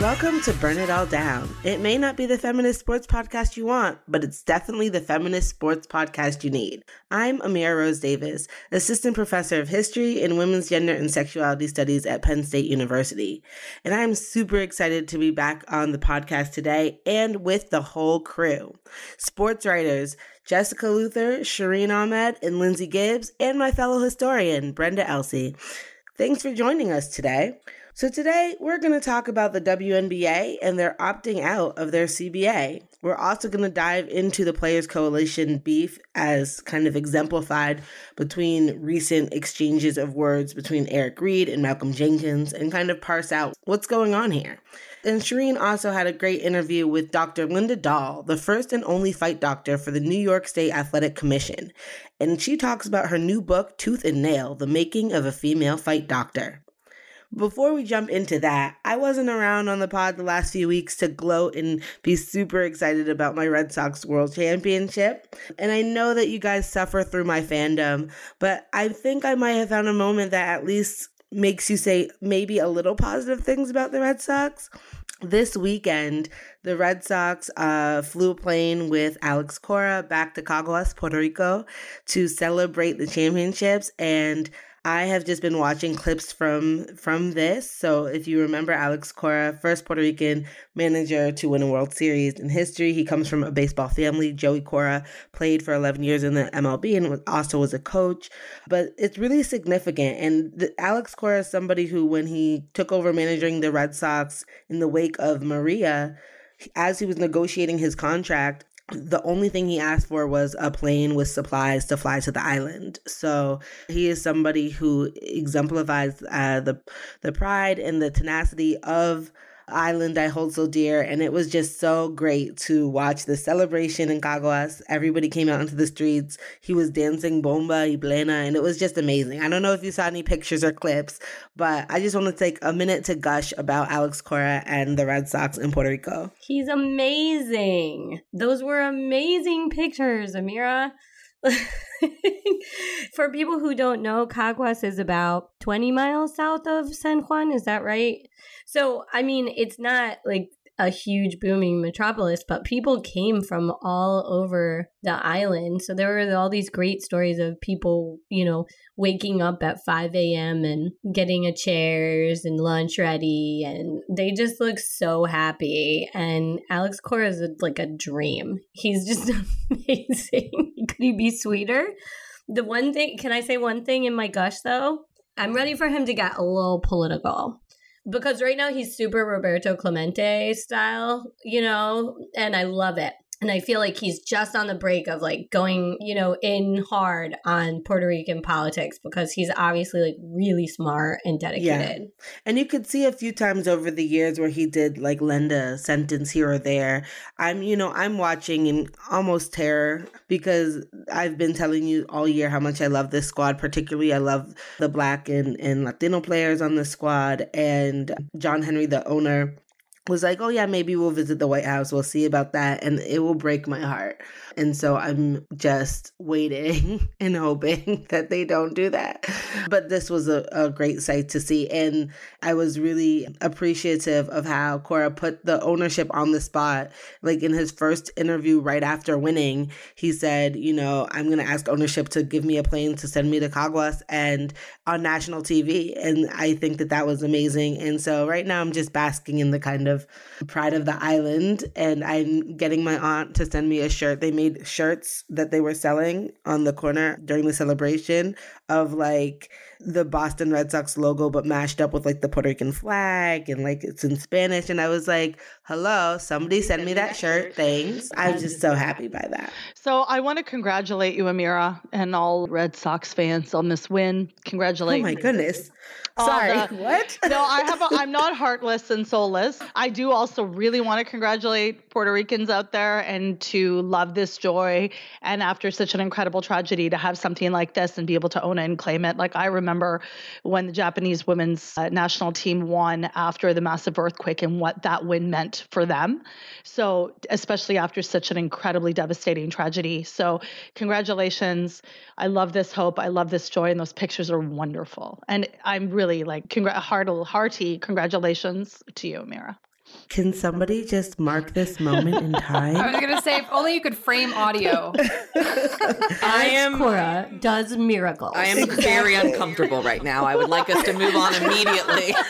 Welcome to Burn It All Down. It may not be the feminist sports podcast you want, but it's definitely the feminist sports podcast you need. I'm Amira Rose Davis, assistant professor of history and women's gender and sexuality studies at Penn State University. And I'm super excited to be back on the podcast today and with the whole crew. Sports writers Jessica Luther, Shireen Ahmed, and Lindsay Gibbs, and my fellow historian, Brenda Elsey. Thanks for joining us today. So, today we're going to talk about the WNBA and their opting out of their CBA. We're also going to dive into the Players Coalition beef as kind of exemplified between recent exchanges of words between Eric Reid and Malcolm Jenkins and kind of parse out what's going on here. And Shireen also had a great interview with Dr. Linda Dahl, the first and only fight doctor for the New York State Athletic Commission. And she talks about her new book, Tooth and Nail The Making of a Female Fight Doctor. Before we jump into that, I wasn't around on the pod the last few weeks to gloat and be super excited about my Red Sox World Championship. And I know that you guys suffer through my fandom, but I think I might have found a moment that at least makes you say maybe a little positive things about the Red Sox. This weekend, the Red Sox uh, flew a plane with Alex Cora back to Caguas, Puerto Rico, to celebrate the championships. And I have just been watching clips from from this. So if you remember Alex Cora, first Puerto Rican manager to win a World Series in history. He comes from a baseball family. Joey Cora played for 11 years in the MLB and also was a coach. But it's really significant. And the, Alex Cora is somebody who, when he took over managing the Red Sox in the wake of Maria, as he was negotiating his contract, the only thing he asked for was a plane with supplies to fly to the island. So he is somebody who exemplifies uh, the the pride and the tenacity of island I hold so dear. And it was just so great to watch the celebration in Caguas. Everybody came out into the streets. He was dancing bomba y plena, and it was just amazing. I don't know if you saw any pictures or clips, but I just want to take a minute to gush about Alex Cora and the Red Sox in Puerto Rico. He's amazing. Those were amazing pictures, Amira. For people who don't know, Caguas is about 20 miles south of San Juan. Is that right? So, I mean, it's not like a huge booming metropolis, but people came from all over the island. So there were all these great stories of people, you know, waking up at 5 a.m. and getting a chairs and lunch ready. And they just look so happy. And Alex Cora is like a dream. He's just amazing. Could he be sweeter? The one thing, can I say one thing in my gush though? I'm ready for him to get a little political because right now he's super Roberto Clemente style, you know, and I love it. And I feel like he's just on the break of like going, you know, in hard on Puerto Rican politics because he's obviously like really smart and dedicated. Yeah. And you could see a few times over the years where he did like lend a sentence here or there. I'm, you know, I'm watching in almost terror because I've been telling you all year how much I love this squad. Particularly, I love the black and, and Latino players on the squad. And John Henry, the owner, was like, oh yeah, maybe we'll visit the White House. We'll see about that. And it will break my heart. And so I'm just waiting and hoping that they don't do that. But this was a, a great sight to see. And I was really appreciative of how Cora put the ownership on the spot. Like in his first interview right after winning, he said, you know, I'm going to ask ownership to give me a plane to send me to Caguas and on national TV. And I think that that was amazing. And so right now I'm just basking in the kind of of Pride of the Island, and I'm getting my aunt to send me a shirt. They made shirts that they were selling on the corner during the celebration of like the Boston Red Sox logo, but mashed up with like the Puerto Rican flag and like it's in Spanish. And I was like, hello, somebody send me that shirt. Thanks. I was just so happy by that. So I want to congratulate you, Amira, and all Red Sox fans on this win. Congratulations. Oh my goodness. Oh, Sorry. the- what? no, I have. A, I'm not heartless and soulless. I do also really want to congratulate Puerto Ricans out there and to love this joy. And after such an incredible tragedy, to have something like this and be able to own and claim it. Like I remember when the Japanese women's uh, national team won after the massive earthquake and what that win meant for them. So especially after such an incredibly devastating tragedy. So congratulations. I love this hope. I love this joy, and those pictures are wonderful. And I'm really like congr- heart- hearty congratulations to you, Amira. Can somebody just mark this moment in time? I was gonna say if only you could frame audio. I am Cora does miracles. I am very uncomfortable right now. I would like us to move on immediately.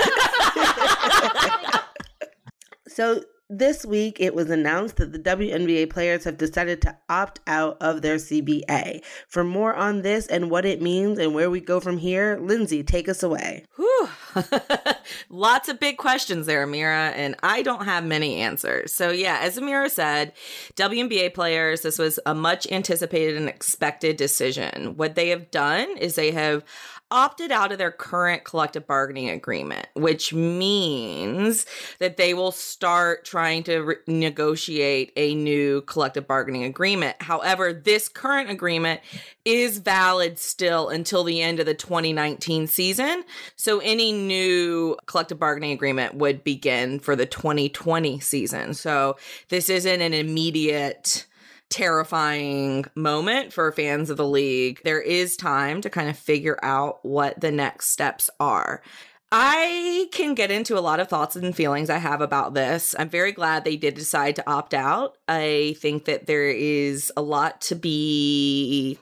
So this week it was announced that the WNBA players have decided to opt out of their CBA. For more on this and what it means and where we go from here, Lindsay, take us away. Whew. Lots of big questions there, Amira, and I don't have many answers. So, yeah, as Amira said, WNBA players, this was a much anticipated and expected decision. What they have done is they have opted out of their current collective bargaining agreement, which means that they will start trying to re- negotiate a new collective bargaining agreement. However, this current agreement is valid still until the end of the 2019 season. So any new collective bargaining agreement would begin for the 2020 season. So this isn't an immediate terrifying moment for fans of the league. There is time to kind of figure out what the next steps are. I can get into a lot of thoughts and feelings I have about this. I'm very glad they did decide to opt out. I think that there is a lot to be.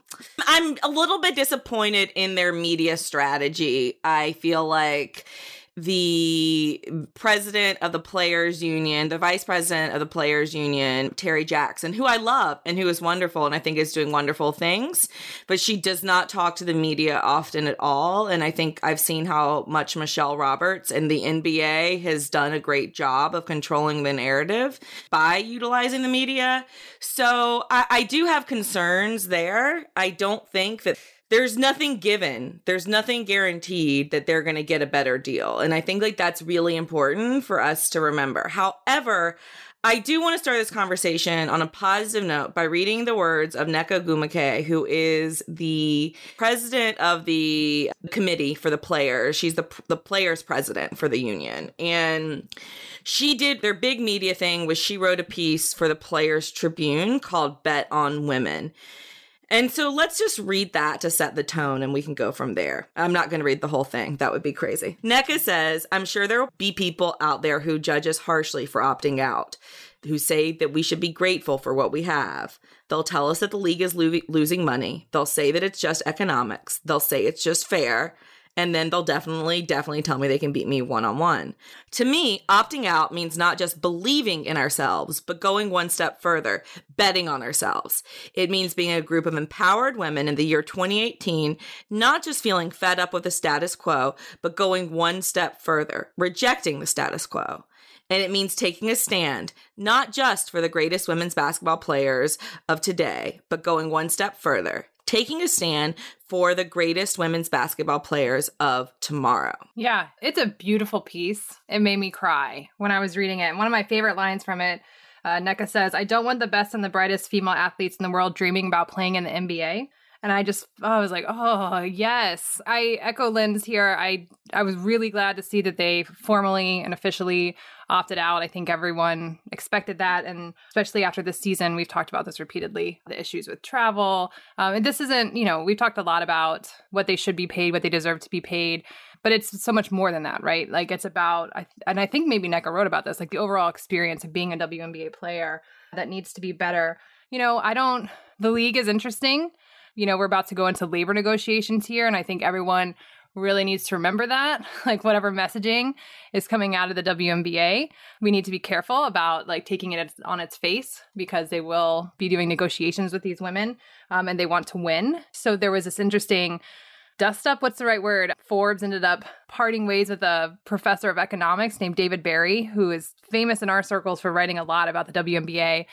I'm a little bit disappointed in their media strategy. I feel like the president of the players union the vice president of the players union Terri Jackson who i love and who is wonderful and i think is doing wonderful things but she does not talk to the media often at all. And i think i've seen how much Michele Roberts and the nba has done a great job of controlling the narrative by utilizing the media. So i, I do have concerns there. I don't think that there's nothing given there's nothing guaranteed that they're going to get a better deal and i think like that's really important for us to remember however I do want to start this conversation on a positive note by reading the words of Nneka Ogwumike, who is the president of the committee for the players. She's the the players president for the union. And she did their big media thing was she wrote a piece for the Players Tribune called Bet on Women. And so let's just read that to set the tone and we can go from there. I'm not going to read the whole thing. That would be crazy. Nneka says, I'm sure there will be people out there who judge us harshly for opting out, who say that we should be grateful for what we have. They'll tell us that the league is lo- losing money. They'll say that it's just economics. They'll say it's just fair. And then they'll definitely, definitely tell me they can beat me one on one. To me, opting out means not just believing in ourselves, but going one step further, betting on ourselves. It means being a group of empowered women in the year 2018, not just feeling fed up with the status quo, but going one step further, rejecting the status quo. And it means taking a stand, not just for the greatest women's basketball players of today, but going one step further, taking a stand for the greatest women's basketball players of tomorrow. Yeah, it's a beautiful piece. It made me cry when I was reading it. And one of my favorite lines from it, uh, Nneka says, I don't want the best and the brightest female athletes in the world dreaming about playing in the NBA. And I just, oh, I was like, oh, yes. I echo Lynn's here. I, I was really glad to see that they formally and officially opted out. I think everyone expected that. And especially after this season, we've talked about this repeatedly the issues with travel. Um, and this isn't, you know, we've talked a lot about what they should be paid, what they deserve to be paid but it's so much more than that, right? Like it's about, and I think maybe Nneka wrote about this, like the overall experience of being a WNBA player that needs to be better. You know, I don't, the league is interesting. You know, we're about to go into labor negotiations here, and I think everyone really needs to remember that. Like whatever messaging is coming out of the WNBA, we need to be careful about like taking it on its face because they will be doing negotiations with these women um, and they want to win. So there was this interesting dust up what's the right word forbes ended up parting ways with a professor of economics named David Berri who is famous in our circles for writing a lot about the WNBA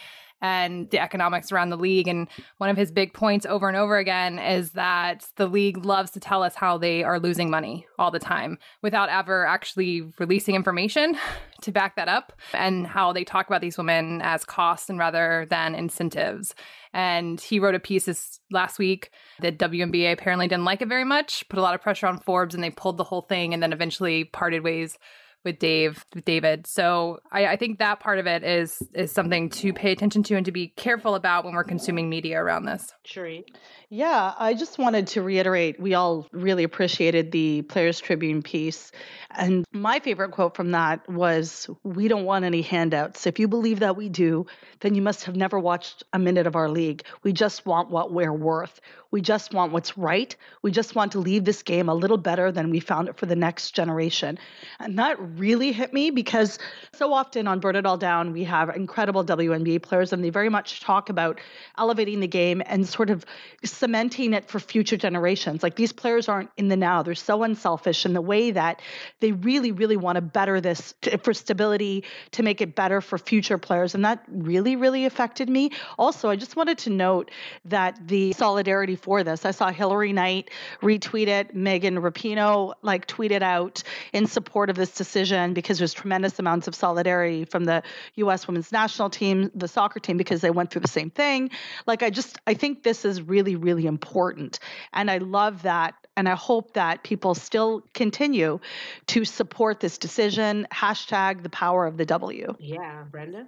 and the economics around the league. And one of his big points over and over again is that the league loves to tell us how they are losing money all the time without ever actually releasing information to back that up and how they talk about these women as costs and rather than incentives. And he wrote a piece this last week that WNBA apparently didn't like it very much, put a lot of pressure on Forbes, and they pulled the whole thing and then eventually parted ways with Dave, with David. So I, I, think that part of it is is something to pay attention to and to be careful about when we're consuming media around this. Shireen. Yeah, I just wanted to reiterate we all really appreciated the Players Tribune piece. And my favorite quote from that was We don't want any handouts. If you believe that we do, then you must have never watched a minute of our league. We just want what we're worth. We just want what's right. We just want to leave this game a little better than we found it for the next generation. And that really hit me because so often on Burn It All Down, we have incredible WNBA players, and they very much talk about elevating the game and sort of cementing it for future generations. Like these players aren't in the now, they're so unselfish in the way that they really, really want to better this to, for stability, to make it better for future players. And that really, really affected me. Also, I just wanted to note that the solidarity for this. I saw Hilary Knight retweet it, Megan Rapinoe like tweeted out in support of this decision because there's tremendous amounts of solidarity from the US women's national team, the soccer team because they went through the same thing. Like I just I think this is really really important and I love that and I hope that people still continue to support this decision. Hashtag the power of the W. Yeah, Brenda.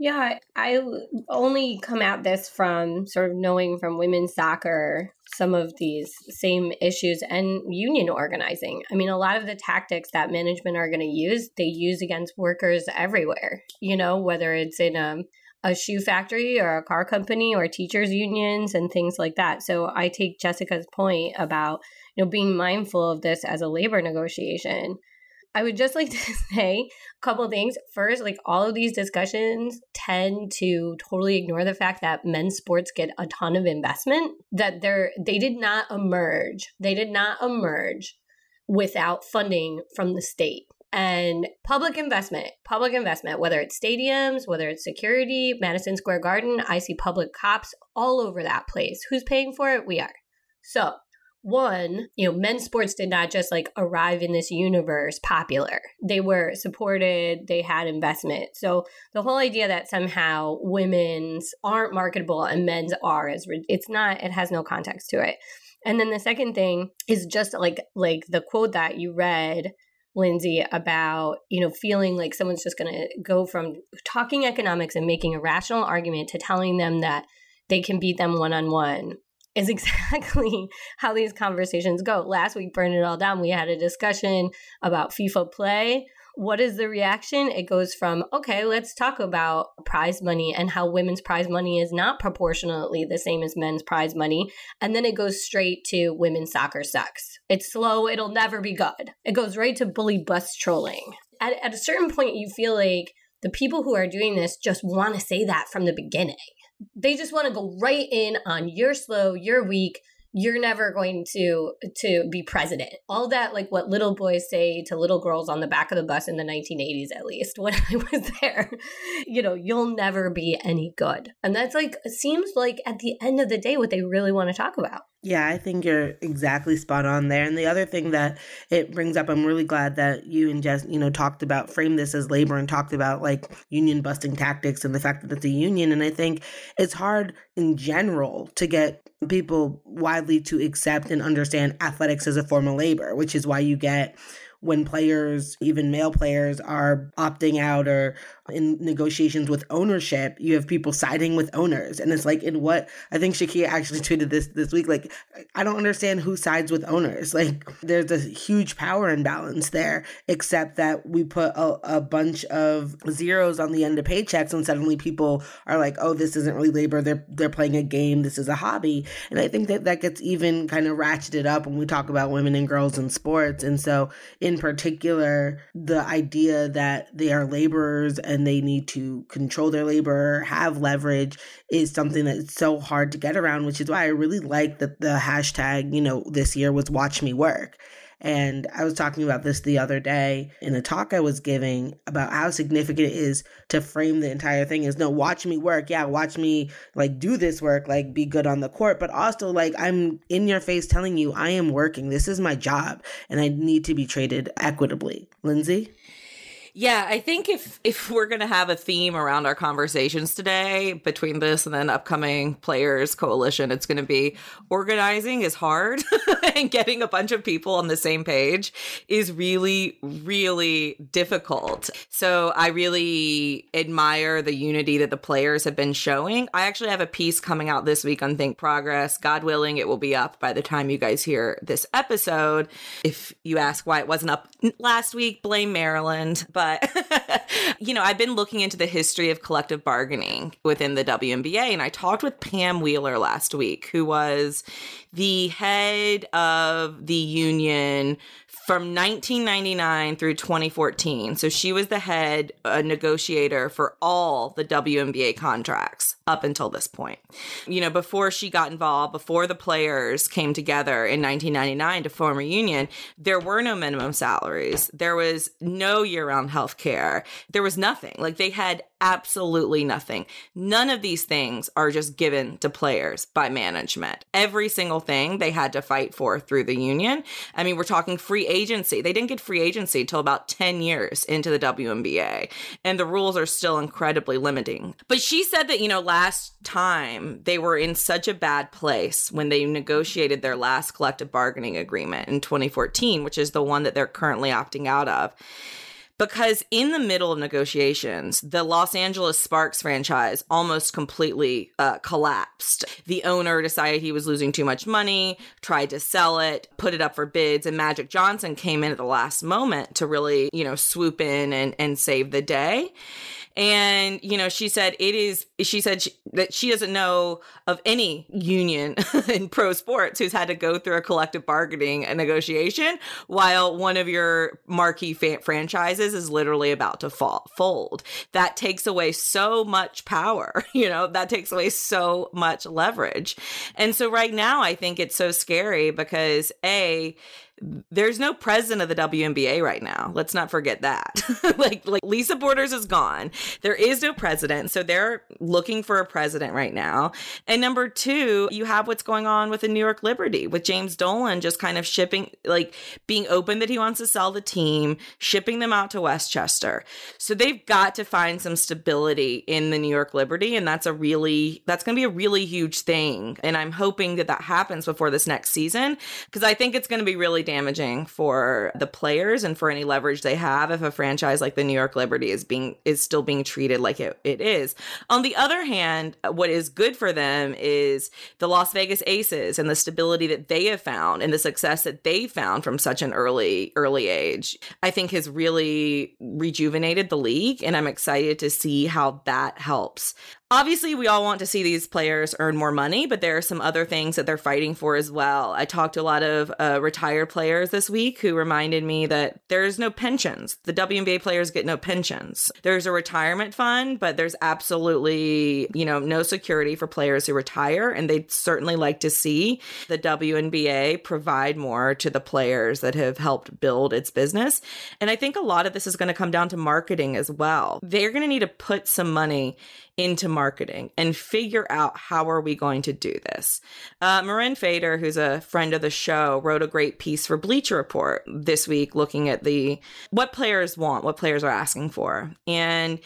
Yeah, I only come at this from sort of knowing from women's soccer some of these same issues and union organizing. I mean, a lot of the tactics that management are going to use, they use against workers everywhere, you know, whether it's in a, a shoe factory or a car company or teachers' unions and things like that. So I take Jessica's point about, you know, being mindful of this as a labor negotiation. I would just like to say a couple things. First, like all of these discussions tend to totally ignore the fact that men's sports get a ton of investment, that they're they did not emerge. They did not emerge without funding from the state. And public investment, public investment, whether it's stadiums, whether it's security, Madison Square Garden, I see public cops all over that place. Who's paying for it? We are. So one, you know, men's sports did not just like arrive in this universe popular. They were supported, they had investment. So the whole idea that somehow women's aren't marketable and men's are is it's not it has no context to it. And then the second thing is just like like the quote that you read Lindsay about you know feeling like someone's just going to go from talking economics and making a rational argument to telling them that they can beat them one on one is exactly how these conversations go. Last week, Burn It All Down, we had a discussion about FIFA play. What is the reaction? It goes from, okay, let's talk about prize money and how women's prize money is not proportionately the same as men's prize money. And then it goes straight to women's soccer sucks. It's slow, it'll never be good. It goes right to bully bus trolling. At, at a certain point, you feel like the people who are doing this just want to say that from the beginning they just want to go right in on you're slow, you're weak, you're never going to to be president. All that like what little boys say to little girls on the back of the bus in the 1980s at least when I was there. You know, you'll never be any good. And that's like seems like at the end of the day what they really want to talk about. Yeah, I think you're exactly spot on there. And the other thing that it brings up, I'm really glad that you and Jess, you know, talked about, frame this as labor and talked about like union busting tactics and the fact that it's a union. And I think it's hard in general to get people widely to accept and understand athletics as a form of labor, which is why you get when players, even male players, are opting out or in negotiations with ownership, you have people siding with owners. And it's like, in what I think Shakia actually tweeted this this week, like, I don't understand who sides with owners. Like, there's a huge power imbalance there, except that we put a, a bunch of zeros on the end of paychecks, and suddenly people are like, oh, this isn't really labor. They're, they're playing a game. This is a hobby. And I think that that gets even kind of ratcheted up when we talk about women and girls in sports. And so, in particular, the idea that they are laborers and they need to control their labor, have leverage, is something that's so hard to get around, which is why I really like that the hashtag, you know, this year was watch me work. And I was talking about this the other day in a talk I was giving about how significant it is to frame the entire thing as no, watch me work. Yeah, watch me like do this work, like be good on the court, but also like I'm in your face telling you I am working. This is my job and I need to be treated equitably. Lindsay? Yeah, I think if if we're gonna have a theme around our conversations today between this and then upcoming players coalition, it's gonna be organizing is hard and getting a bunch of people on the same page is really, really difficult. So I really admire the unity that the players have been showing. I actually have a piece coming out this week on Think Progress. God willing, it will be up by the time you guys hear this episode. If you ask why it wasn't up last week, blame Maryland. But but you know, I've been looking into the history of collective bargaining within the WNBA, and I talked with Pam Wheeler last week, who was the head of the union from 1999 through 2014. So she was the head uh, negotiator for all the WNBA contracts up until this point. You know, before she got involved, before the players came together in 1999 to form a union, there were no minimum salaries. There was no year-round health care. There was nothing. Like they had absolutely nothing. None of these things are just given to players by management. Every single thing they had to fight for through the union. I mean, we're talking free agency. They didn't get free agency until about 10 years into the WNBA, and the rules are still incredibly limiting. But she said that, you know, last time they were in such a bad place when they negotiated their last collective bargaining agreement in 2014, which is the one that they're currently opting out of because in the middle of negotiations, the Los Angeles Sparks franchise almost completely uh, collapsed. The owner decided he was losing too much money, tried to sell it, put it up for bids, and Magic Johnson came in at the last moment to really, you know, swoop in and, and save the day. And, you know, she said it is, she said she, that she doesn't know of any union in pro sports who's had to go through a collective bargaining a negotiation while one of your marquee fa- franchises is literally about to fall, fold. That takes away so much power, you know, that takes away so much leverage. And so right now, I think it's so scary because A, there's no president of the WNBA right now. Let's not forget that. like like Lisa Borders is gone. There is no president, so they're looking for a president right now. And number 2, you have what's going on with the New York Liberty with James Dolan just kind of shipping like being open that he wants to sell the team, shipping them out to Westchester. So they've got to find some stability in the New York Liberty and that's a really that's going to be a really huge thing. And I'm hoping that that happens before this next season because I think it's going to be really damaging for the players and for any leverage they have if a franchise like the New York Liberty is being is still being treated like it, it is. On the other hand, what is good for them is the Las Vegas Aces and the stability that they have found and the success that they found from such an early early age. I think has really rejuvenated the league and I'm excited to see how that helps. Obviously, we all want to see these players earn more money, but there are some other things that they're fighting for as well. I talked to a lot of uh, retired players this week who reminded me that there's no pensions. The WNBA players get no pensions. There's a retirement fund, but there's absolutely, you know, no security for players who retire. And they'd certainly like to see the WNBA provide more to the players that have helped build its business. And I think a lot of this is going to come down to marketing as well. They're going to need to put some money into marketing and figure out how are we going to do this. Uh, Mirin Fader, who's a friend of the show, wrote a great piece for Bleacher Report this week looking at the what players want, what players are asking for. And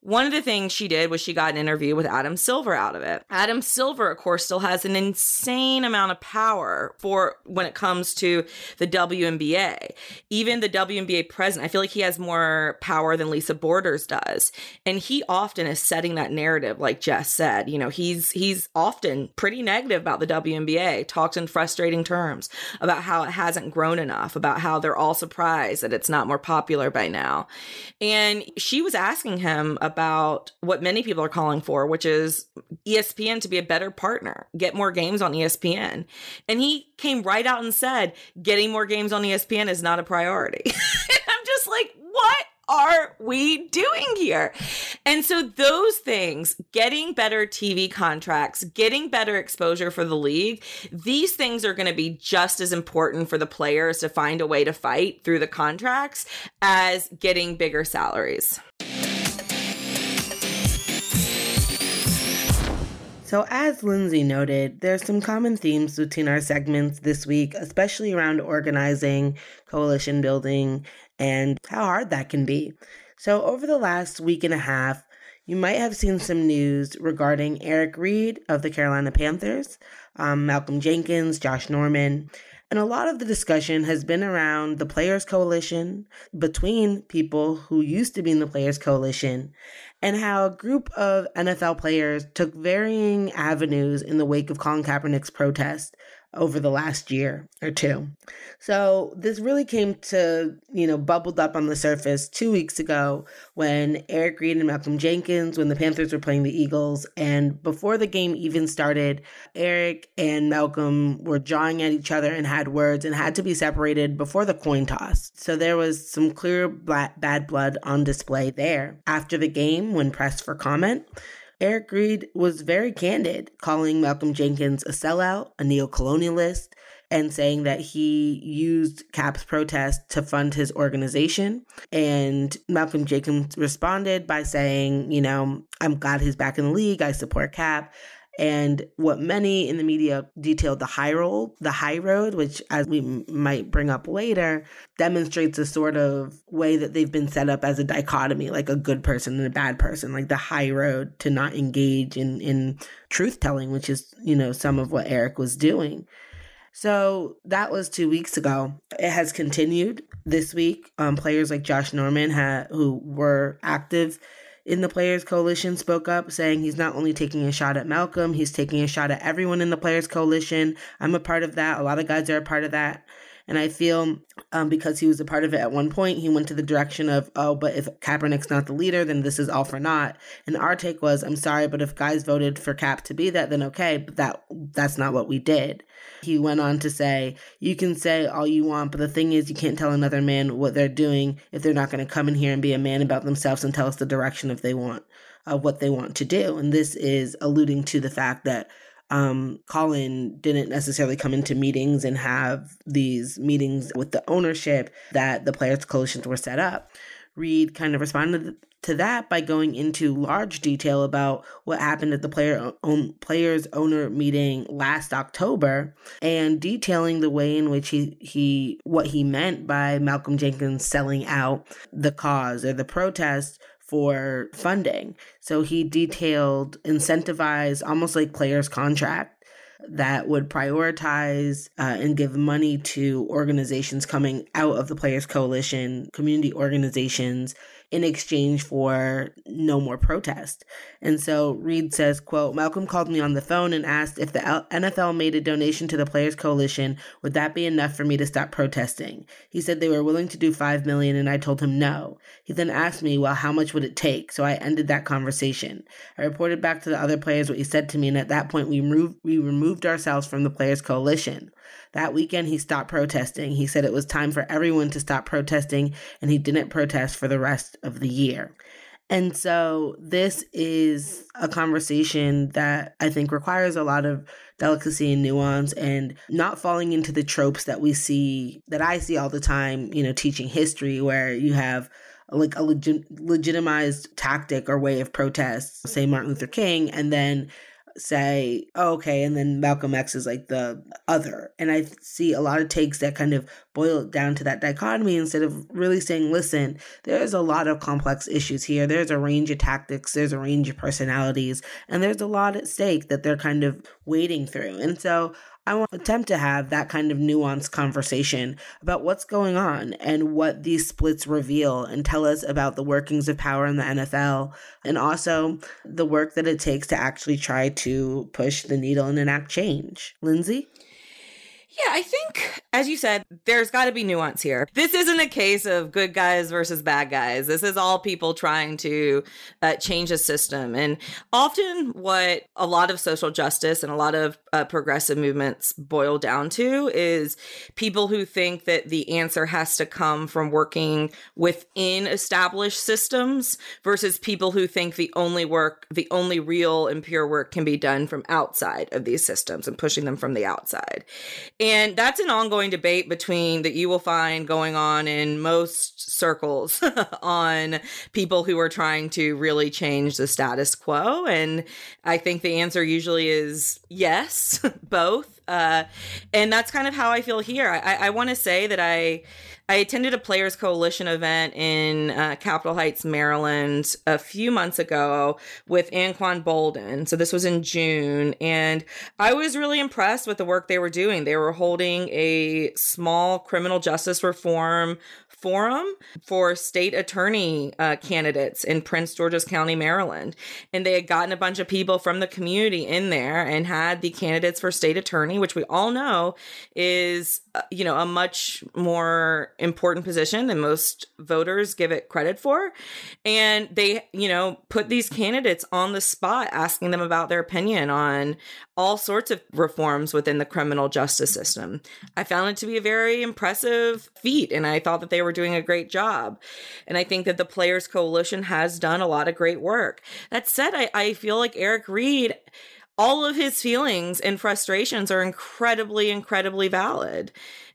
One of the things she did was she got an interview with Adam Silver out of it. Adam Silver, of course, still has an insane amount of power for when it comes to the WNBA. Even the WNBA president, I feel like he has more power than Lisa Borders does. And he often is setting that narrative, like Jess said. You know, he's he's often pretty negative about the WNBA, talks in frustrating terms about how it hasn't grown enough, about how they're all surprised that it's not more popular by now. And she was asking him about what many people are calling for, which is ESPN to be a better partner, get more games on ESPN. And he came right out and said, getting more games on ESPN is not a priority. I'm just like, what? are we doing here? And so, those things, getting better TV contracts, getting better exposure for the league, these things are going to be just as important for the players to find a way to fight through the contracts as getting bigger salaries. So, as Lindsay noted, there's some common themes between our segments this week, especially around organizing, coalition building, and how hard that can be. So, over the last week and a half, you might have seen some news regarding Eric Reid of the Carolina Panthers, um, Malcolm Jenkins, Josh Norman, and a lot of the discussion has been around the Players Coalition between people who used to be in the Players Coalition and how a group of NFL players took varying avenues in the wake of Colin Kaepernick's protest over the last year or two. So this really came to, you know, bubbled up on the surface two weeks ago when Eric Reid and Malcolm Jenkins, when the Panthers were playing the Eagles, and before the game even started, Eric and Malcolm were jawing at each other and had words and had to be separated before the coin toss. So there was some clear bad blood on display there. After the game, when pressed for comment, Eric Reid was very candid, calling Malcolm Jenkins a sellout, a neocolonialist, and saying that he used Cap's protest to fund his organization. And Malcolm Jenkins responded by saying, you know, I'm glad he's back in the league. I support Cap. And what many in the media detailed the high road, the high road, which as we might bring up later, demonstrates a sort of way that they've been set up as a dichotomy, like a good person and a bad person, like the high road to not engage in in truth telling, which is you know some of what Eric was doing. So that was two weeks ago. It has continued this week. Um, players like Josh Norman, ha- who were active in the Players Coalition, spoke up saying he's not only taking a shot at Malcolm, he's taking a shot at everyone in the Players Coalition. I'm a part of that. A lot of guys are a part of that. And I feel um, because he was a part of it at one point, he went to the direction of, oh, but if Kaepernick's not the leader, then this is all for naught. And our take was, I'm sorry, but if guys voted for Cap to be that, then okay, but that that's not what we did. He went on to say, you can say all you want, but the thing is, you can't tell another man what they're doing if they're not going to come in here and be a man about themselves and tell us the direction if they want of what they want to do. And this is alluding to the fact that um, Colin didn't necessarily come into meetings and have these meetings with the ownership that the Players Coalitions were set up. Reid kind of responded to that by going into large detail about what happened at the player own, players owner meeting last October and detailing the way in which he he what he meant by Malcolm Jenkins selling out the cause or the protest for funding. So he detailed incentivized almost like players contract that would prioritize uh, and give money to organizations coming out of the Players Coalition, community organizations, in exchange for no more protest. And so Reid says, quote, Malcolm called me on the phone and asked if the NFL made a donation to the Players Coalition, would that be enough for me to stop protesting? He said they were willing to do 5 million and I told him no. He then asked me, well, how much would it take? So I ended that conversation. I reported back to the other players what he said to me and at that point we we removed ourselves from the Players Coalition. That weekend, he stopped protesting. He said it was time for everyone to stop protesting, and he didn't protest for the rest of the year. And so, this is a conversation that I think requires a lot of delicacy and nuance and not falling into the tropes that we see, that I see all the time, you know, teaching history, where you have like a legit, legitimized tactic or way of protest, say Martin Luther King, and then say, oh, okay, and then Malcolm X is like the other. And I see a lot of takes that kind of boil it down to that dichotomy instead of really saying, listen, there's a lot of complex issues here. There's a range of tactics, there's a range of personalities, and there's a lot at stake that they're kind of wading through. And so I want to attempt to have that kind of nuanced conversation about what's going on and what these splits reveal and tell us about the workings of power in the NFL and also the work that it takes to actually try to push the needle and enact change. Lindsay? Yeah, I think, as you said, there's got to be nuance here. This isn't a case of good guys versus bad guys. This is all people trying to uh, change a system. And often, what a lot of social justice and a lot of uh, progressive movements boil down to is people who think that the answer has to come from working within established systems versus people who think the only work, the only real and pure work can be done from outside of these systems and pushing them from the outside. And that's an ongoing debate between that you will find going on in most circles on people who are trying to really change the status quo. And I think the answer usually is yes, both. Uh, and that's kind of how I feel here. I, I want to say that I I attended a Players Coalition event in uh, Capitol Heights, Maryland, a few months ago with Anquan Boldin. So this was in June, and I was really impressed with the work they were doing. They were holding a small criminal justice reform forum for state attorney uh, candidates in Prince George's County, Maryland. And they had gotten a bunch of people from the community in there and had the candidates for state attorney, which we all know is, uh, you know, a much more important position than most voters give it credit for. And they, you know, put these candidates on the spot, asking them about their opinion on all sorts of reforms within the criminal justice system. I found it to be a very impressive feat, and I thought that they were doing a great job. And I think that the Players Coalition has done a lot of great work. That said, I, I feel like Eric Reid, all of his feelings and frustrations are incredibly, incredibly valid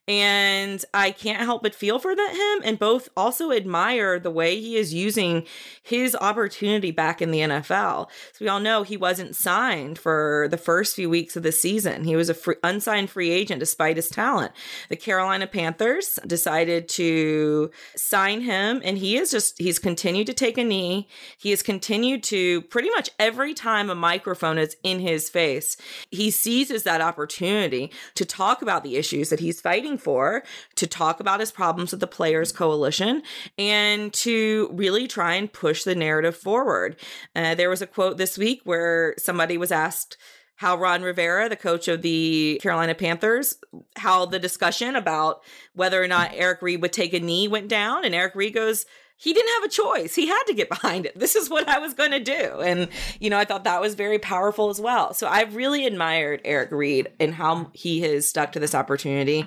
and I can't help but feel for that him and both also admire the way he is using his opportunity back in the NFL. So we all know he wasn't signed for the first few weeks of the season. He was a free, unsigned free agent despite his talent. The Carolina Panthers decided to sign him and he is just he's continued to take a knee. He has continued to pretty much every time a microphone is in his face, he seizes that opportunity to talk about the issues that he's fighting for, to talk about his problems with the Players Coalition, and to really try and push the narrative forward. Uh, there was a quote this week where somebody was asked, how Ron Rivera, the coach of the Carolina Panthers, how the discussion about whether or not Eric Reid would take a knee went down. And Eric Reid goes, he didn't have a choice. He had to get behind it. This is what I was going to do. And, you know, I thought that was very powerful as well. So I've really admired Eric Reid and how he has stuck to this opportunity.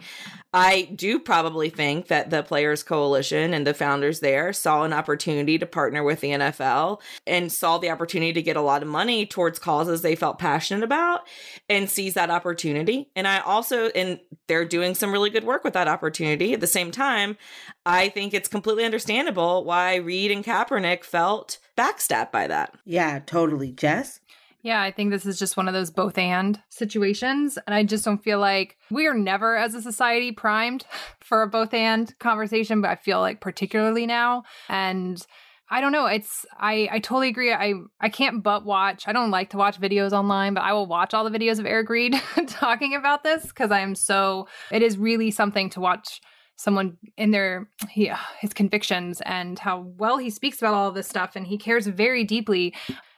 I do probably think that the Players Coalition and the founders there saw an opportunity to partner with the NFL and saw the opportunity to get a lot of money towards causes they felt passionate about and seize that opportunity. And I also, and they're doing some really good work with that opportunity. At the same time, I think it's completely understandable why Reid and Kaepernick felt backstabbed by that. Yeah, totally. Jess? Yeah, I think this is just one of those both and situations. And I just don't feel like we are never as a society primed for a both and conversation, but I feel like particularly now. And I don't know. It's I I totally agree. I I can't but watch. I don't like to watch videos online, but I will watch all the videos of Eric Reid talking about this because I am so it is really something to watch someone in their he, his convictions and how well he speaks about all this stuff and he cares very deeply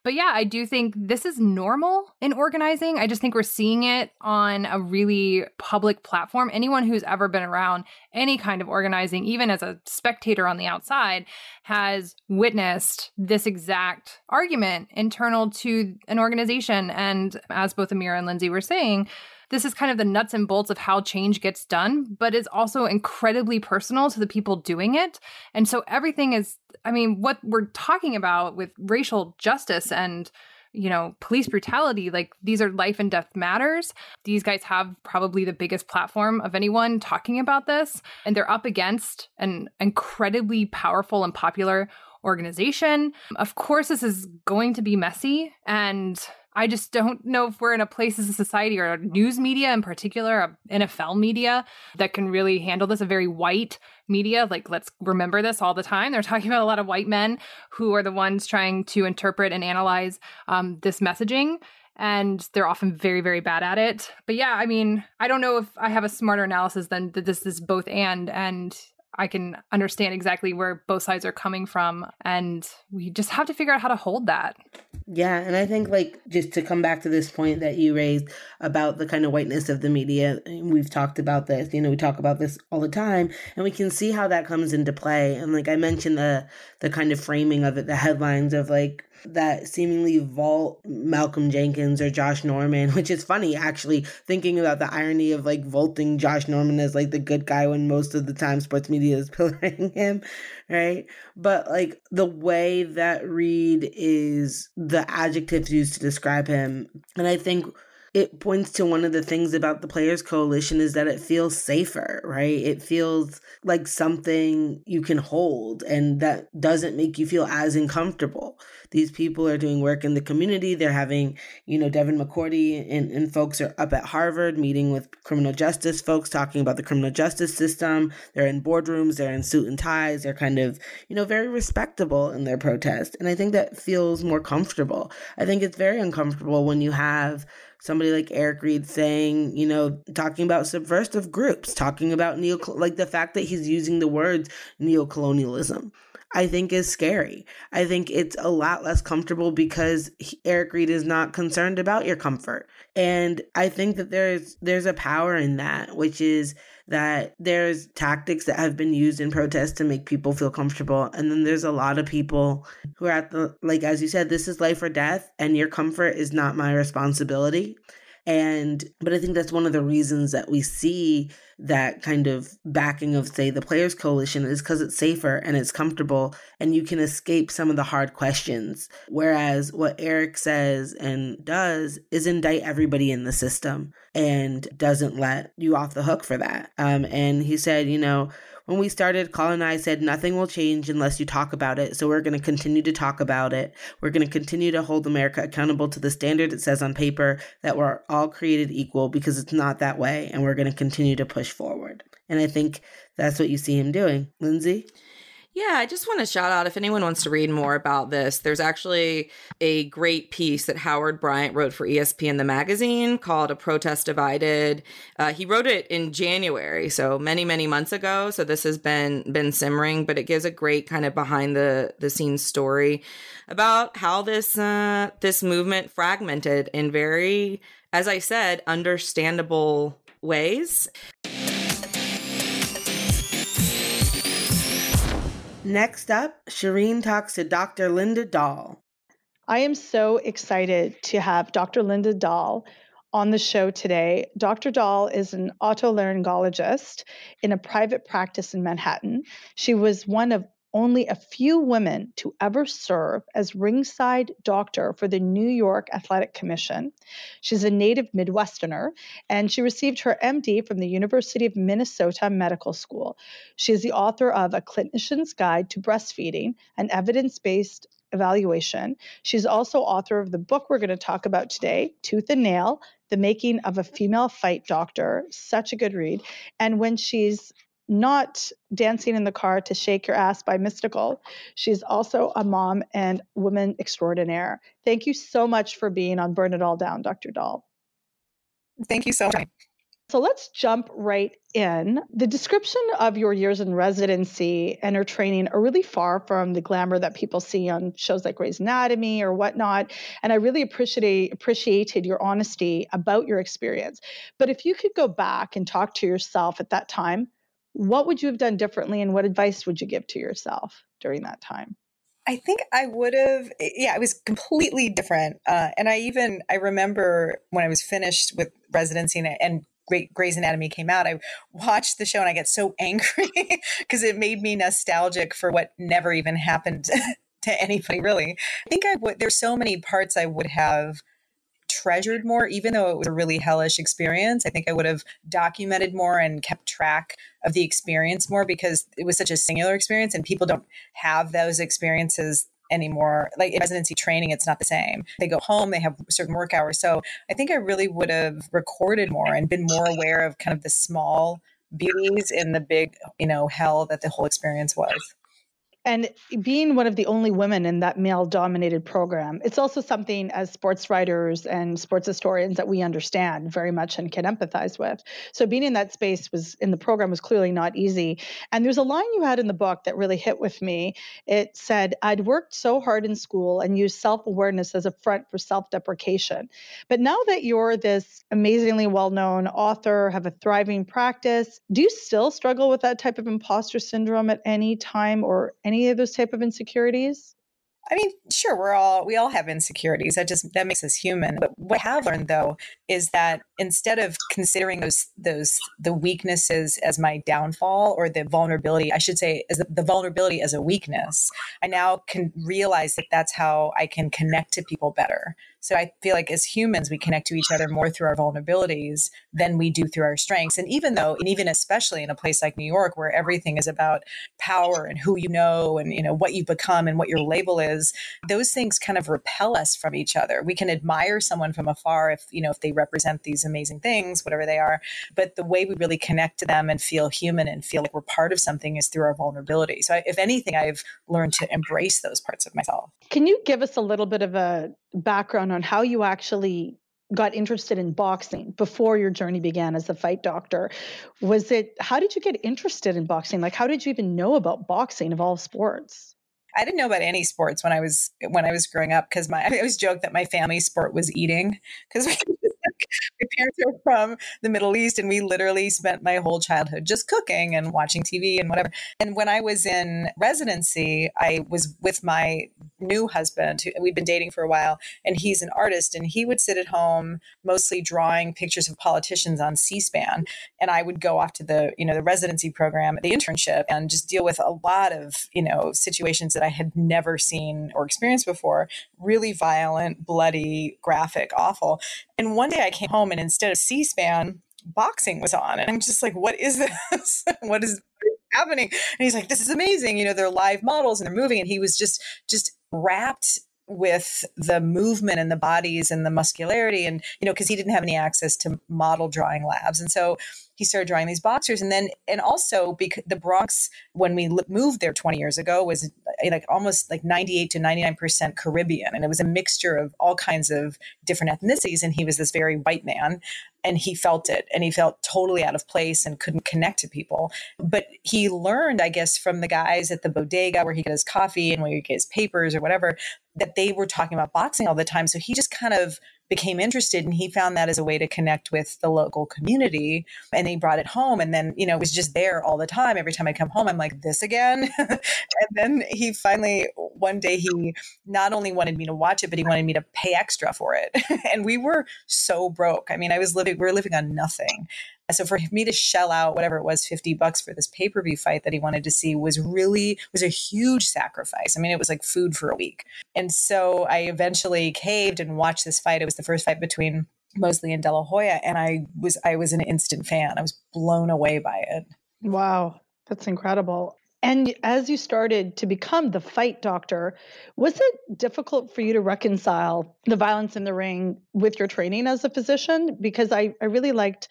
but yeah, I do think this is normal in organizing. I just think we're seeing it on a really public platform. Anyone who's ever been around any kind of organizing, even as a spectator on the outside, has witnessed this exact argument internal to an organization. And as both Amira and Lindsay were saying, this is kind of the nuts and bolts of how change gets done, but it's also incredibly personal to the people doing it. And so everything is, I mean, what we're talking about with racial justice and you know, police brutality, like these are life and death matters. These guys have probably the biggest platform of anyone talking about this, and they're up against an incredibly powerful and popular organization. Of course, this is going to be messy, and I just don't know if we're in a place as a society or news media in particular, NFL media, that can really handle this. A very white media, like let's remember this all the time. They're talking about a lot of white men who are the ones trying to interpret and analyze um, this messaging. And they're often very, very bad at it. But yeah, I mean, I don't know if I have a smarter analysis than that this is both and. And I can understand exactly where both sides are coming from. And we just have to figure out how to hold that. Yeah, and I think like just to come back to this point that you raised about the kind of whiteness of the media, we've talked about this, you know, we talk about this all the time, and we can see how that comes into play. And like I mentioned the the kind of framing of it, the headlines of like that seemingly vault Malcolm Jenkins or Josh Norman, which is funny actually thinking about the irony of like vaulting Josh Norman as like the good guy when most of the time sports media is pillaring him, right? But like the way that Reid is the adjectives used to describe him, and I think it points to one of the things about the Players Coalition is that it feels safer, right? It feels like something you can hold and that doesn't make you feel as uncomfortable. These people are doing work in the community. They're having, you know, Devin McCourty and, and folks are up at Harvard meeting with criminal justice folks talking about the criminal justice system. They're in boardrooms, they're in suit and ties, they're kind of, you know, very respectable in their protest. And I think that feels more comfortable. I think it's very uncomfortable when you have somebody like Eric Reid saying, you know, talking about subversive groups, talking about neo, like the fact that he's using the words neocolonialism. I think is scary. I think it's a lot less comfortable because Eric Reid is not concerned about your comfort. And I think that there's there's a power in that, which is that there's tactics that have been used in protests to make people feel comfortable and then there's a lot of people who are at the like as you said this is life or death and your comfort is not my responsibility and but i think that's one of the reasons that we see that kind of backing of say the players coalition is because it's safer and it's comfortable and you can escape some of the hard questions whereas what eric says and does is indict everybody in the system and doesn't let you off the hook for that um, and he said you know when we started, Colin and I said nothing will change unless you talk about it. So we're going to continue to talk about it. We're going to continue to hold America accountable to the standard it says on paper that we're all created equal because it's not that way. And we're going to continue to push forward. And I think that's what you see him doing. Lindsay? Yeah, I just want to shout out if anyone wants to read more about this. There's actually a great piece that Howard Bryant wrote for ESPN the magazine called "A Protest Divided." Uh, he wrote it in January, so many many months ago. So this has been been simmering, but it gives a great kind of behind the the scenes story about how this uh, this movement fragmented in very, as I said, understandable ways. Next up, Shireen talks to Dr. Linda Dahl. I am so excited to have Dr. Linda Dahl on the show today. Dr. Dahl is an otolaryngologist in a private practice in Manhattan. She was one of only a few women to ever serve as ringside doctor for the New York Athletic Commission. She's a native Midwesterner and she received her MD from the University of Minnesota Medical School. She is the author of A Clinician's Guide to Breastfeeding, an evidence based evaluation. She's also author of the book we're going to talk about today, Tooth and Nail The Making of a Female Fight Doctor. Such a good read. And when she's not dancing in the car to shake your ass by Mystikal she's also a mom and woman extraordinaire thank you so much for being on burn it all down dr Dahl. Thank you so much. so let's jump right in the description of your years in residency and her training are really far from the glamour that people see on shows like Grey's Anatomy or whatnot. And I really appreciate appreciated your honesty about your experience. But if you could go back and talk to yourself at that time, what would you have done differently and what advice would you give to yourself during that time? I think I would have, yeah, it was completely different. Uh, and I even, I remember when I was finished with residency and, and Great Grey's Anatomy came out, I watched the show and I get so angry because it made me nostalgic for what never even happened to anybody, really. I think I would, there's so many parts I would have treasured more, even though it was a really hellish experience. I think I would have documented more and kept track of the experience more because it was such a singular experience and people don't have those experiences anymore. Like in residency training, it's not the same. They go home, they have certain work hours. So I think I really would have recorded more and been more aware of kind of the small beauties in the big, you know, hell that the whole experience was. And being one of the only women in that male dominated program, it's also something as sports writers and sports historians that we understand very much and can empathize with. So being in that space was in the program was clearly not easy. And there's a line you had in the book that really hit with me. It said, I'd worked so hard in school and used self awareness as a front for self deprecation. But now that you're this amazingly well known author, have a thriving practice, do you still struggle with that type of imposter syndrome at any time or any of those type of insecurities? I mean, sure, we're all we all have insecurities. That just that makes us human. But what I have learned though is that instead of considering those those the weaknesses as my downfall or the vulnerability, I should say as the, the vulnerability as a weakness, I now can realize that that's how I can connect to people better. So I feel like as humans, we connect to each other more through our vulnerabilities than we do through our strengths. And even though, and even especially in a place like New York, where everything is about power and who you know and you know what you've become and what your label is, those things kind of repel us from each other. We can admire someone from afar if you know if they represent these amazing things, whatever they are. But the way we really connect to them and feel human and feel like we're part of something is through our vulnerability. So I, if anything, I've learned to embrace those parts of myself. Can you give us a little bit of a background on how you actually got interested in boxing before your journey began as a fight doctor. Was it how did you get interested in boxing? Like how did you even know about boxing of all sports? I didn't know about any sports when I was when I was growing up because my I always joke that my family sport was eating because my parents are from the Middle East and we literally spent my whole childhood just cooking and watching TV and whatever. And when I was in residency, I was with my new husband who we'd been dating for a while and he's an artist and he would sit at home mostly drawing pictures of politicians on C-SPAN and I would go off to the, you know, the residency program, the internship and just deal with a lot of, you know, situations that I had never seen or experienced before, really violent, bloody, graphic, awful. And one day I came home and instead of C-SPAN, boxing was on. And I'm just like, what is this? what is happening? And he's like, this is amazing. You know, they're live models and they're moving. And he was just, just wrapped with the movement and the bodies and the muscularity and you know because he didn't have any access to model drawing labs and so he started drawing these boxers. And then and also because the bronx when we moved there 20 years ago was eh, like almost like 98 to 99% caribbean. And it was a mixture of all kinds of different ethnicities. And he was this very white man and he felt it. And he felt totally out of place and couldn't connect to people. But he learned i guess from the guys at the bodega where he got his coffee and where he get his papers or whatever that they were talking about boxing all the time. So he just kind of became interested and he found that as a way to connect with the local community and he brought it home and then you know it was just there all the time. Every time i come home i'm like this again? And then he finally one day he not only wanted me to watch it but he wanted me to pay extra for it. And we were so broke. I mean i was living we were living on nothing so for me to shell out whatever it was 50 bucks for this pay-per-view fight that he wanted to see was really was a huge sacrifice. I mean it was like food for a week. And so i eventually caved and watched this fight. It was the first fight between mosley and de la hoya and i was i was an instant fan. I was blown away by it. Wow. That's incredible. And as you started to become the fight doctor, was it difficult for you to reconcile the violence in the ring with your training as a physician? Because I, I really liked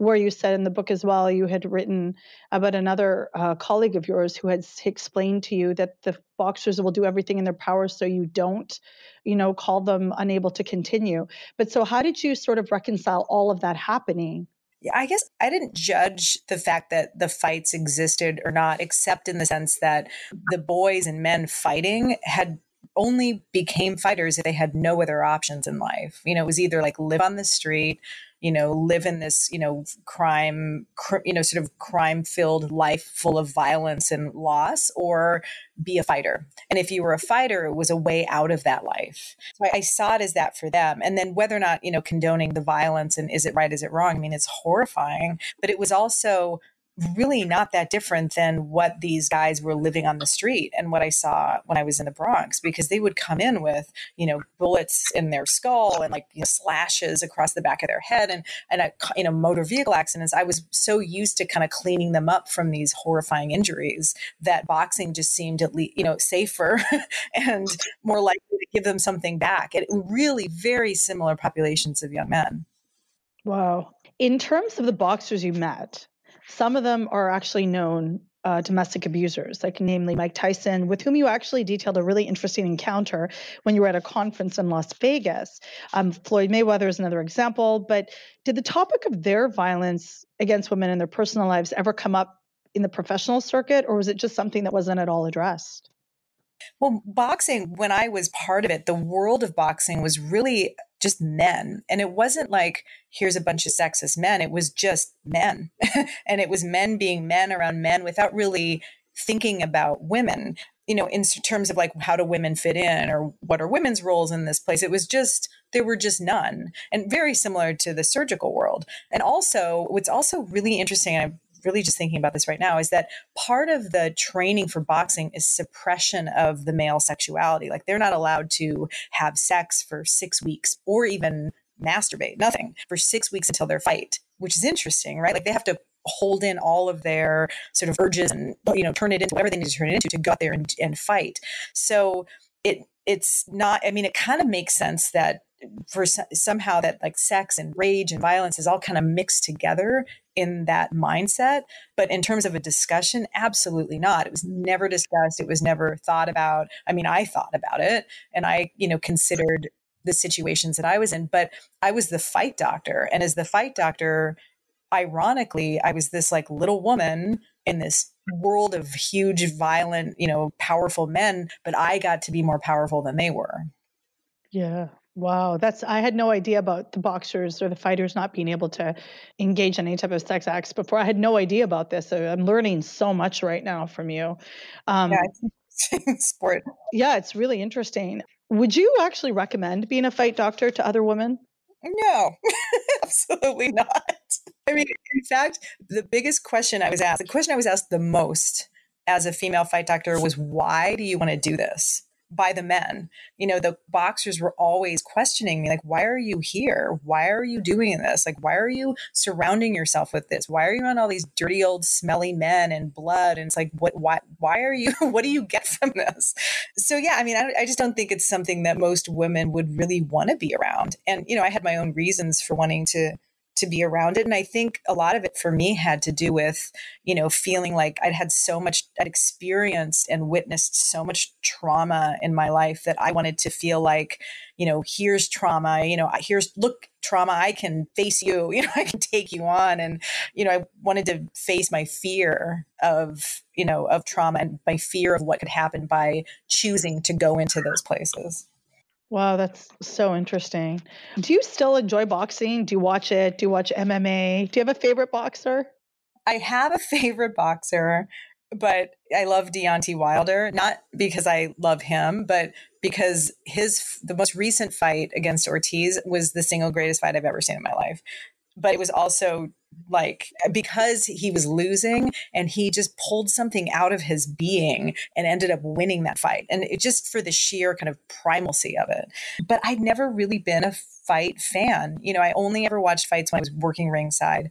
where you said in the book as well, you had written about another uh, colleague of yours who had explained to you that the boxers will do everything in their power so you don't, you know, call them unable to continue. But so, how did you sort of reconcile all of that happening? Yeah, I guess I didn't judge the fact that the fights existed or not, except in the sense that the boys and men fighting had only became fighters if they had no other options in life. You know, it was either like live on the street you know, live in this, you know, crime, cr- you know, sort of crime filled life full of violence and loss, or be a fighter. And if you were a fighter, it was a way out of that life. So I, I saw it as that for them. And then whether or not, you know, condoning the violence and is it right, is it wrong? I mean, it's horrifying, but it was also really not that different than what these guys were living on the street and what I saw when I was in the Bronx because they would come in with, you know, bullets in their skull and like you know, slashes across the back of their head and and a, you know motor vehicle accidents. I was so used to kind of cleaning them up from these horrifying injuries that boxing just seemed at least, you know, safer and more likely to give them something back. It really very similar populations of young men. Wow. In terms of the boxers you met, some of them are actually known uh, domestic abusers, like namely Mike Tyson, with whom you actually detailed a really interesting encounter when you were at a conference in Las Vegas. Um, Floyd Mayweather is another example. But did the topic of their violence against women in their personal lives ever come up in the professional circuit, or was it just something that wasn't at all addressed? Well, boxing, when I was part of it, the world of boxing was really just men. And it wasn't like, here's a bunch of sexist men. It was just men. and it was men being men around men without really thinking about women, you know, in terms of like, how do women fit in or what are women's roles in this place? It was just, there were just none. And very similar to the surgical world. And also, what's also really interesting, I really just thinking about this right now is that part of the training for boxing is suppression of the male sexuality. Like they're not allowed to have sex for six weeks or even masturbate, nothing for six weeks until their fight, which is interesting, right? Like they have to hold in all of their sort of urges and you know turn it into whatever they need to turn it into to go out there and, and fight. So it it's not. I mean, it kind of makes sense that for somehow that like sex and rage and violence is all kind of mixed together in that mindset. But in terms of a discussion absolutely not. It was never discussed. It was never thought about. I mean i thought about it and i you know considered the situations that i was in but i was the fight doctor and as the fight doctor ironically i was this like little woman in this world of huge violent you know powerful men but i got to be more powerful than they were. Yeah Wow, that's I had no idea about the boxers or the fighters not being able to engage in any type of sex acts before. I had no idea about this. So I'm learning so much right now from you. Um, yeah, it's sport. Yeah, it's really interesting. Would you actually recommend being a fight doctor to other women? No, absolutely not. I mean, in fact, the biggest question I was asked, the question I was asked the most as a female fight doctor was, why do you want to do this? By the men. You know, the boxers were always questioning me, like, why are you here? Why are you doing this? Like, why are you surrounding yourself with this? Why are you around all these dirty old smelly men and blood? And it's like, what, why, why are you, what do you get from this? So, yeah, I mean, I, I just don't think it's something that most women would really want to be around. And, you know, I had my own reasons for wanting to to be around it. And I think a lot of it for me had to do with, you know, feeling like I'd had so much, I'd experienced and witnessed so much trauma in my life that I wanted to feel like, you know, here's trauma, you know, here's, look, trauma, I can face you, you know, I can take you on. And, you know, I wanted to face my fear of, you know, of trauma and my fear of what could happen by choosing to go into those places. Wow, that's so interesting. Do you still enjoy boxing? Do you watch it? Do you watch MMA? Do you have a favorite boxer? I have a favorite boxer, but I love Deontay Wilder, not because I love him, but because his the most recent fight against Ortiz was the single greatest fight I've ever seen in my life. But it was also like because he was losing and he just pulled something out of his being and ended up winning that fight. And it just for the sheer kind of primalcy of it. But i'd never really been a fight fan. You know i only ever watched fights when i was working ringside.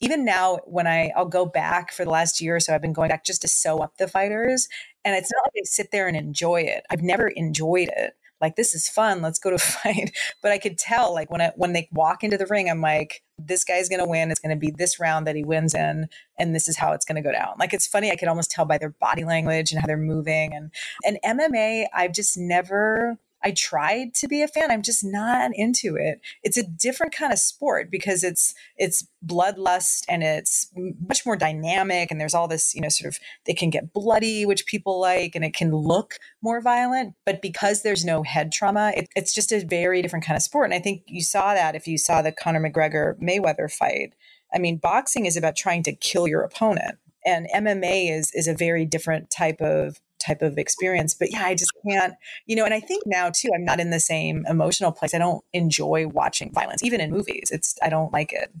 Even now when i i'll go back for the last year or so i've been going back just to sew up the fighters. And it's not like i sit there and enjoy it. I've never enjoyed it like this is fun let's go to fight. But i could tell like when I, when they walk into the ring i'm like this guy's going to win it's going to be this round that he wins in and this is how it's going to go down. Like it's funny i could almost tell by their body language and how they're moving and and mma i've just never I tried to be a fan. I'm just not into it. It's a different kind of sport because it's it's bloodlust and it's much more dynamic and there's all this, you know, sort of they can get bloody, which people like, and it can look more violent. But because there's no head trauma, it, it's just a very different kind of sport. And I think you saw that if you saw the Conor McGregor Mayweather fight. I mean, boxing is about trying to kill your opponent and MMA is is a very different type of type of experience. But yeah, I just can't, you know, and I think now too, I'm not in the same emotional place. I don't enjoy watching violence, even in movies. It's, I don't like it.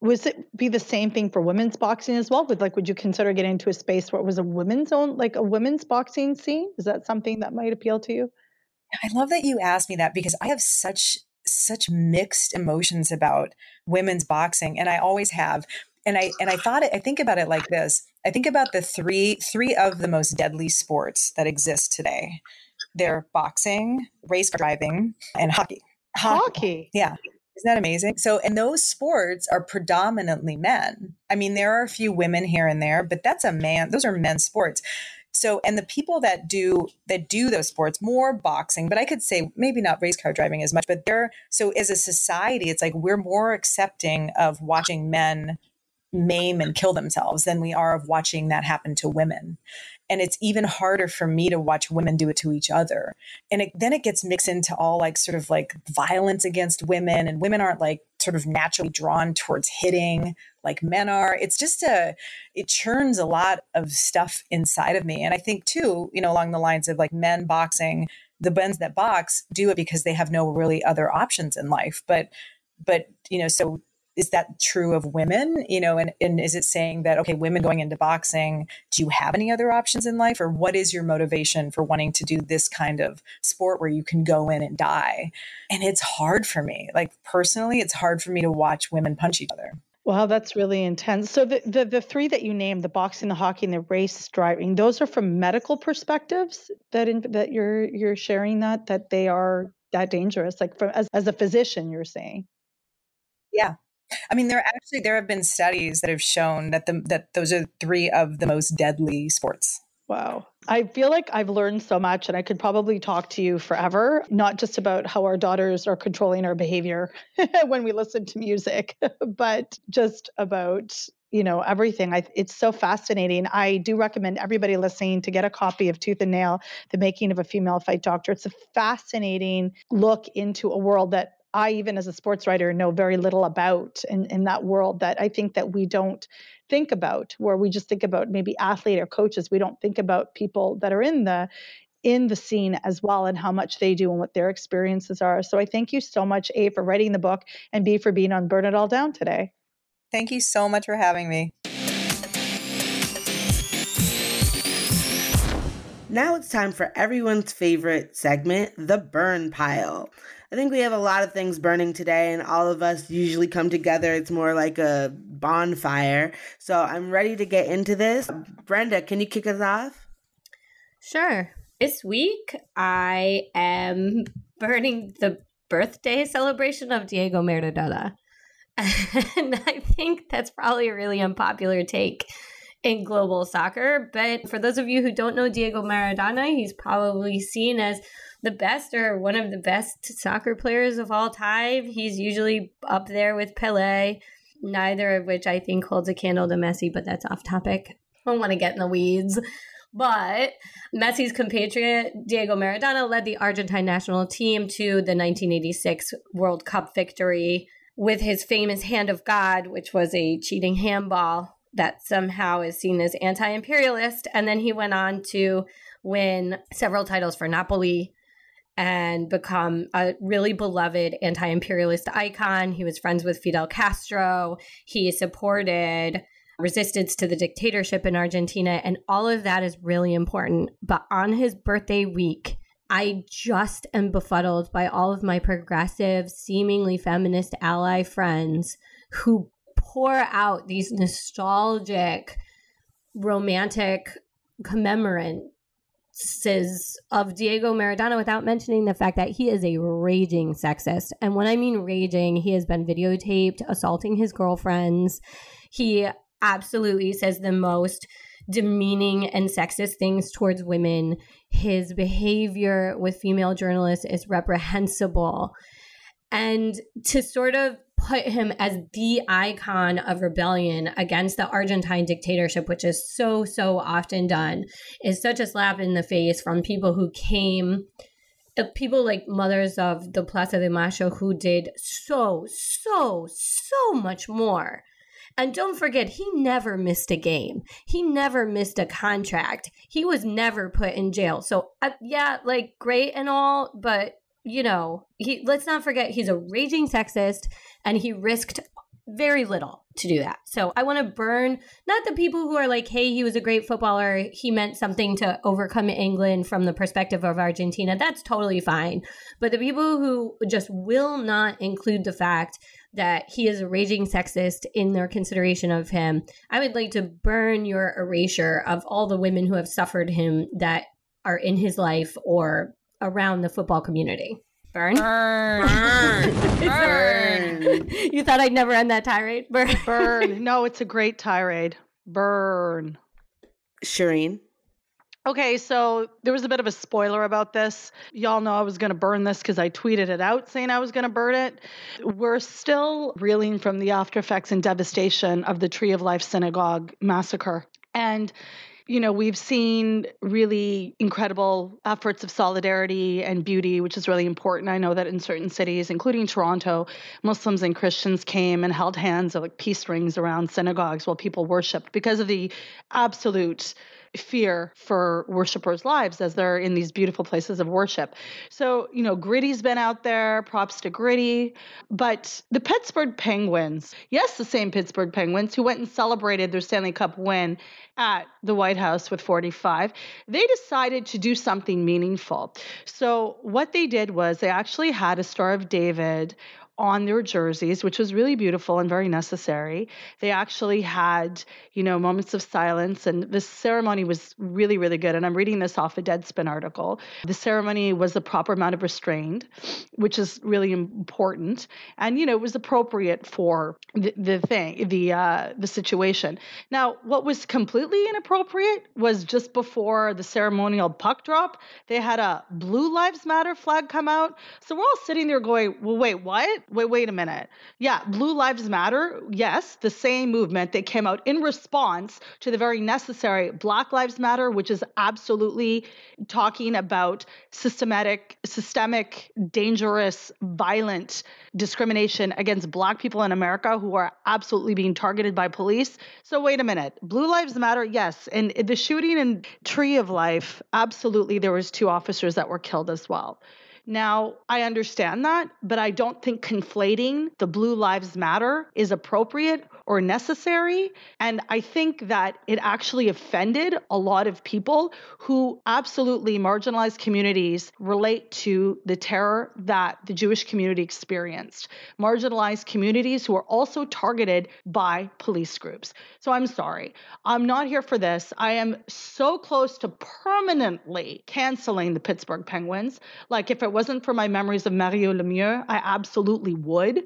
was it be the same thing for women's boxing as well? Would like would you consider getting into a space where it was a women's own like a women's boxing scene? Is that something that might appeal to you? I love that you asked me that because I have such such mixed emotions about women's boxing and I always have. And I and I thought it I think about it like this. I think about the three three of the most deadly sports that exist today. They're boxing, race car driving, and hockey. Hockey. Yeah. Isn't that amazing? So, and those sports are predominantly men. I mean, there are a few women here and there, but that's a man, those are men's sports. So, and the people that do that do those sports, more boxing, but I could say maybe not race car driving as much, but they're so as a society, it's like we're more accepting of watching men maim and kill themselves than we are of watching that happen to women. And it's even harder for me to watch women do it to each other. And it, then it gets mixed into all like sort of like violence against women and women aren't like sort of naturally drawn towards hitting like men are. It's just a it churns a lot of stuff inside of me. And i think too you know along the lines of like men boxing the men that box do it because they have no really other options in life. But but you know so is that true of women you know and, and is it saying that okay women going into boxing do you have any other options in life or what is your motivation for wanting to do this kind of sport where you can go in and die and it's hard for me like personally it's hard for me to watch women punch each other Wow, that's really intense. So the, the the three that you named, the boxing, the hockey, and the race driving, those are from medical perspectives that in, that you're you're sharing that that they are that dangerous. Like from as as a physician, you're saying. yeah I mean, there actually there have been studies that have shown that the that those are three of the most deadly sports. Wow. I feel like I've learned so much and I could probably talk to you forever, not just about how our daughters are controlling our behavior when we listen to music, but just about you know everything I, it's so fascinating i do recommend everybody listening to get a copy of tooth and nail the making of a female fight doctor it's a fascinating look into a world that I, even as a sports writer, know very little about in, in that world that I think that we don't think about, where we just think about maybe athlete or coaches. We don't think about people that are in the in the scene as well and how much they do and what their experiences are. So I thank you so much, A, for writing the book and B for being on Burn It All Down today. Thank you so much for having me. Now it's time for everyone's favorite segment, the burn pile. I think we have a lot of things burning today, and all of us usually come together. It's more like a bonfire. So I'm ready to get into this. Brenda, can you kick us off? Sure. This week, I am burning the birthday celebration of Diego Maradona. And I think that's probably a really unpopular take in global soccer. But for those of you who don't know Diego Maradona, he's probably seen as the best or one of the best soccer players of all time. He's usually up there with Pele, neither of which I think holds a candle to Messi, but that's off topic. I don't want to get in the weeds. But Messi's compatriot, Diego Maradona, led the Argentine national team to the 1986 World Cup victory with his famous Hand of God, which was a cheating handball that somehow is seen as anti imperialist. And then he went on to win several titles for Napoli and become a really beloved anti imperialist icon. He was friends with Fidel Castro. He supported resistance to the dictatorship in Argentina. And all of that is really important. But on his birthday week, I just am befuddled by all of my progressive, seemingly feminist ally friends who pour out these nostalgic, romantic commemorances of Diego Maradona without mentioning the fact that he is a raging sexist. And when I mean raging, he has been videotaped assaulting his girlfriends. He absolutely says the most demeaning and sexist things towards women. His behavior with female journalists is reprehensible. And to sort of put him as the icon of rebellion against the Argentine dictatorship, which is so, so often done, is such a slap in the face from people who came people like mothers of the Plaza de Mayo who did so, so, so much more. And don't forget, he never missed a game. He never missed a contract. He was never put in jail. So, uh, yeah, like great and all, but you know, he let's not forget he's a raging sexist and he risked very little to do that. So I want to burn not the people who are like, hey, he was a great footballer. He meant something to overcome England from the perspective of Argentina. That's totally fine. But the people who just will not include the fact that he is a raging sexist in their consideration of him, I would like to burn your erasure of all the women who have suffered him that are in his life or around the football community. Burn. Burn. Burn. Burn. you thought I'd never end that tirade? Burn. Burn. no, it's a great tirade. Burn. Shireen. Okay, so there was a bit of a spoiler about this. Y'all know I was going to burn this because I tweeted it out saying I was going to burn it. We're still reeling from the after effects and devastation of the Tree of Life Synagogue massacre. And you know, we've seen really incredible efforts of solidarity and beauty, which is really important. I know that in certain cities, including Toronto, Muslims and Christians came and held hands of like peace rings around synagogues while people worshiped because of the absolute fear for worshipers' lives as they're in these beautiful places of worship. So, you know, Gritty's been out there, props to Gritty. But the Pittsburgh Penguins, yes, the same Pittsburgh Penguins who went and celebrated their Stanley Cup win at the White House with 45, they decided to do something meaningful. So, what they did was they actually had a Star of David on their jerseys, which was really beautiful and very necessary. They actually had, you know, moments of silence, and this ceremony was really, really good. And I'm reading this off a Deadspin article. The ceremony was the proper amount of restrained, which is really important, and you know, it was appropriate for the, the thing, the uh, the situation. Now, what was completely inappropriate was just before the ceremonial puck drop, they had a Blue Lives Matter flag come out. So we're all sitting there going, "Well, wait, what?" Wait, wait a minute. Yeah, Blue Lives Matter, yes, the same movement that came out in response to the very necessary Black Lives Matter, which is absolutely talking about systematic, systemic, dangerous, violent discrimination against Black people in America who are absolutely being targeted by police. So, wait a minute. Blue Lives Matter, yes. And the shooting in Tree of Life, absolutely, there was two officers that were killed as well. Now, I understand that, but I don't think conflating the Blue Lives Matter is appropriate or necessary. And I think that it actually offended a lot of people who absolutely marginalized communities relate to the terror that the Jewish community experienced. Marginalized communities who are also targeted by police groups. So I'm sorry. I'm not here for this. I am so close to permanently canceling the Pittsburgh Penguins. Like if it wasn't for my memories of Mario Lemieux, I absolutely would.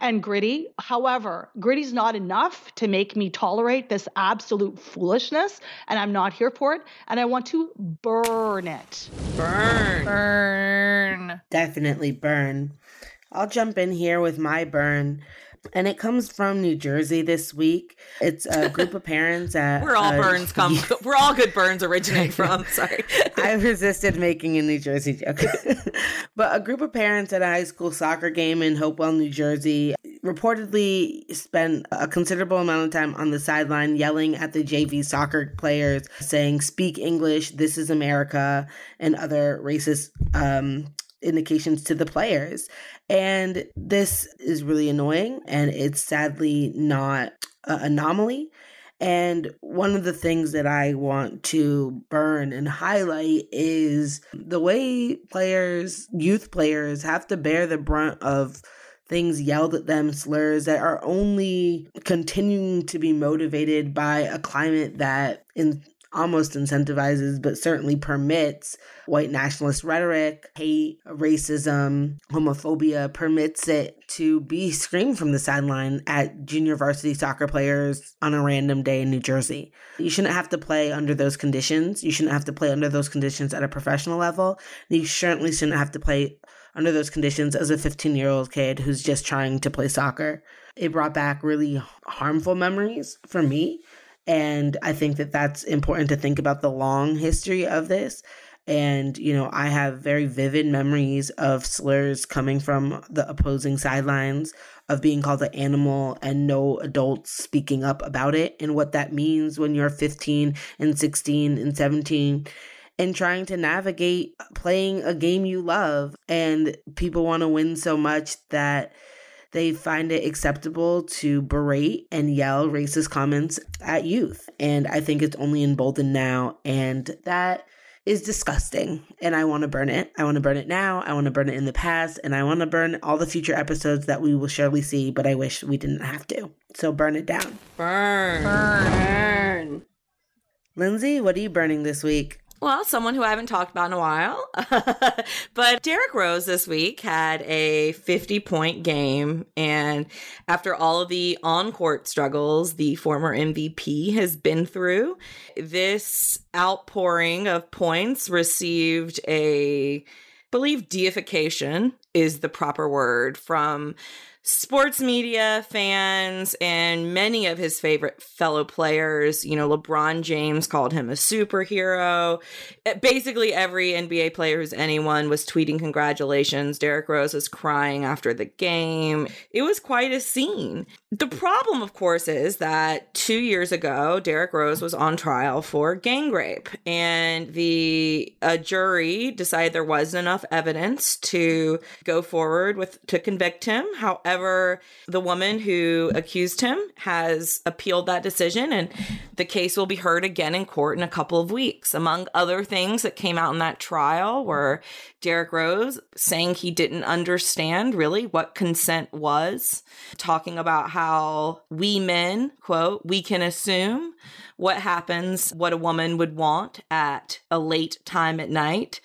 And Gritty. However, Gritty's not enough to make me tolerate this absolute foolishness, and I'm not here for it. And I want to burn it. Burn. Burn. Definitely burn. I'll jump in here with my burn. And it comes from New Jersey this week. It's a group of parents at. Where all uh, burns come, where all good burns originate from. Sorry. I resisted making a New Jersey joke. but a group of parents at a high school soccer game in Hopewell, New Jersey, reportedly spent a considerable amount of time on the sideline yelling at the JV soccer players, saying, Speak English, this is America, and other racist um, indications to the players. And this is really annoying, and it's sadly not an anomaly. And one of the things that I want to burn and highlight is the way players, youth players, have to bear the brunt of things yelled at them, slurs that are only continuing to be motivated by a climate that in almost incentivizes, but certainly permits white nationalist rhetoric, hate, racism, homophobia, permits it to be screamed from the sideline at junior varsity soccer players on a random day in New Jersey. You shouldn't have to play under those conditions. You shouldn't have to play under those conditions at a professional level. You certainly shouldn't have to play under those conditions as a 15 year old kid who's just trying to play soccer. It brought back really harmful memories for me. And I think that that's important to think about the long history of this. And, you know, I have very vivid memories of slurs coming from the opposing sidelines, of being called an animal and no adults speaking up about it, and what that means when you're 15 and 16 and 17 and trying to navigate playing a game you love. And people want to win so much that they find it acceptable to berate and yell racist comments at youth. And I think it's only emboldened now. And that is disgusting. And I want to burn it. I want to burn it now. I want to burn it in the past. And I want to burn all the future episodes that we will surely see, but I wish we didn't have to. So burn it down. Burn. Burn. Lindsay, what are you burning this week? Well, someone who I haven't talked about in a while. but Derrick Rose this week had a 50 point game. And after all of the on court struggles the former MVP has been through, this outpouring of points received a, I believe, deification is the proper word from sports media fans and many of his favorite fellow players. You know, LeBron James called him a superhero. Uh, Basically, every NBA player who's anyone was tweeting congratulations. Derrick Rose was crying after the game. It was quite a scene. The problem, of course, is that two years ago, Derrick Rose was on trial for gang rape, and the a jury decided there wasn't enough evidence to go forward with to convict him. However, the woman who accused him has appealed that decision, and the case will be heard again in court in a couple of weeks. Among other things that came out in that trial were Derrick Rose saying he didn't understand really what consent was, talking about how we men, quote, we can assume what happens, what a woman would want at a late time at night.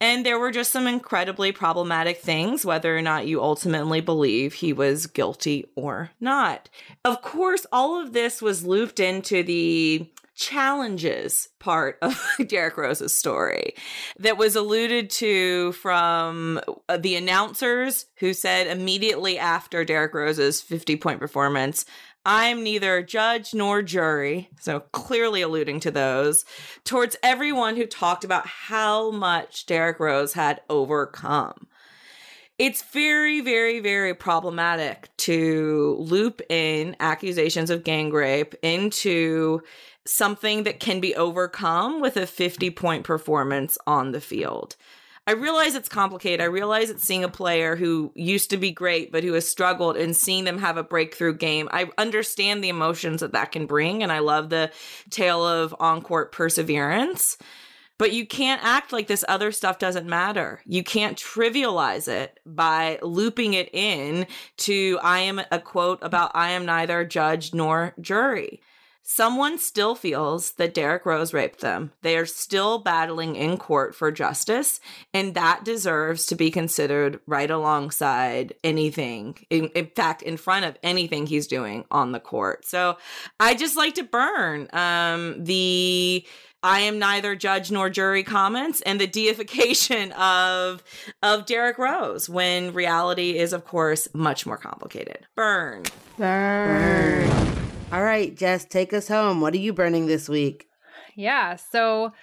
And there were just some incredibly problematic things, whether or not you ultimately believe he was guilty or not. Of course, all of this was looped into the challenges part of Derrick Rose's story that was alluded to from uh, the announcers who said immediately after Derrick Rose's 50 point performance, I'm neither judge nor jury, so clearly alluding to those, towards everyone who talked about how much Derrick Rose had overcome. It's very, very, very problematic to loop in accusations of gang rape into something that can be overcome with a 50 point performance on the field. I realize it's complicated. I realize it's seeing a player who used to be great, but who has struggled and seeing them have a breakthrough game. I understand the emotions that that can bring, and I love the tale of on court perseverance. But you can't act like this other stuff doesn't matter. You can't trivialize it by looping it in to I am a quote about I am neither judge nor jury. Someone still feels that Derrick Rose raped them. They are still battling in court for justice, and that deserves to be considered right alongside anything. In, in fact, in front of anything he's doing on the court. So I just like to burn um, the I am neither judge nor jury comments and the deification of of Derrick Rose when reality is of course much more complicated. Burn. Burn. All right, Jess, take us home. What are you burning this week? Yeah, so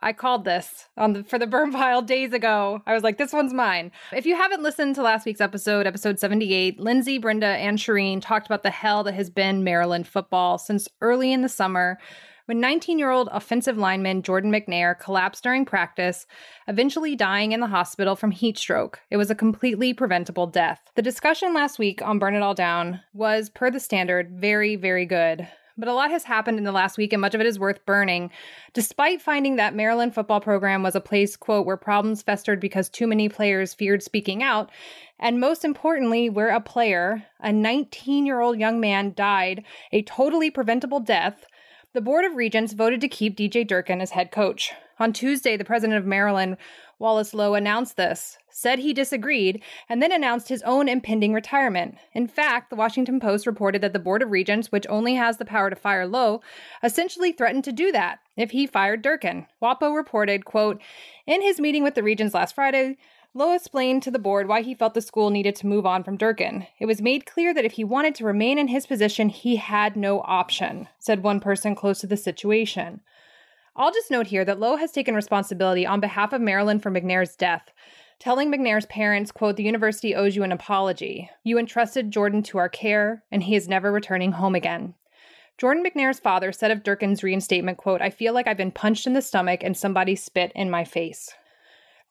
I called this on the for the burn pile days ago. I was like, this one's mine. If you haven't listened to last week's episode, episode 78, Lindsay, Brenda, and Shireen talked about the hell that has been Maryland football since early in the summer when 19 year old offensive lineman Jordan McNair collapsed during practice, eventually dying in the hospital from heat stroke. It was a completely preventable death. The discussion last week on Burn It All Down was, per the standard, very, very good. But a lot has happened in the last week, and much of it is worth burning. Despite finding that Maryland football program was a place, quote, where problems festered because too many players feared speaking out, and most importantly, where a player, a 19 year old young man, died a totally preventable death, the Board of Regents voted to keep DJ Durkin as head coach. On Tuesday, the president of Maryland, Wallace Loh, announced this, said he disagreed, and then announced his own impending retirement. In fact, the Washington Post reported that the Board of Regents, which only has the power to fire Loh, essentially threatened to do that if he fired Durkin. WAPO reported, quote, in his meeting with the Regents last Friday, Loh explained to the board why he felt the school needed to move on from Durkin. It was made clear that if he wanted to remain in his position, he had no option, said one person close to the situation. I'll just note here that Loh has taken responsibility on behalf of Maryland for McNair's death, telling McNair's parents, quote, the university owes you an apology. You entrusted Jordan to our care, and he is never returning home again. Jordan McNair's father said of Durkin's reinstatement, quote, I feel like I've been punched in the stomach and somebody spit in my face.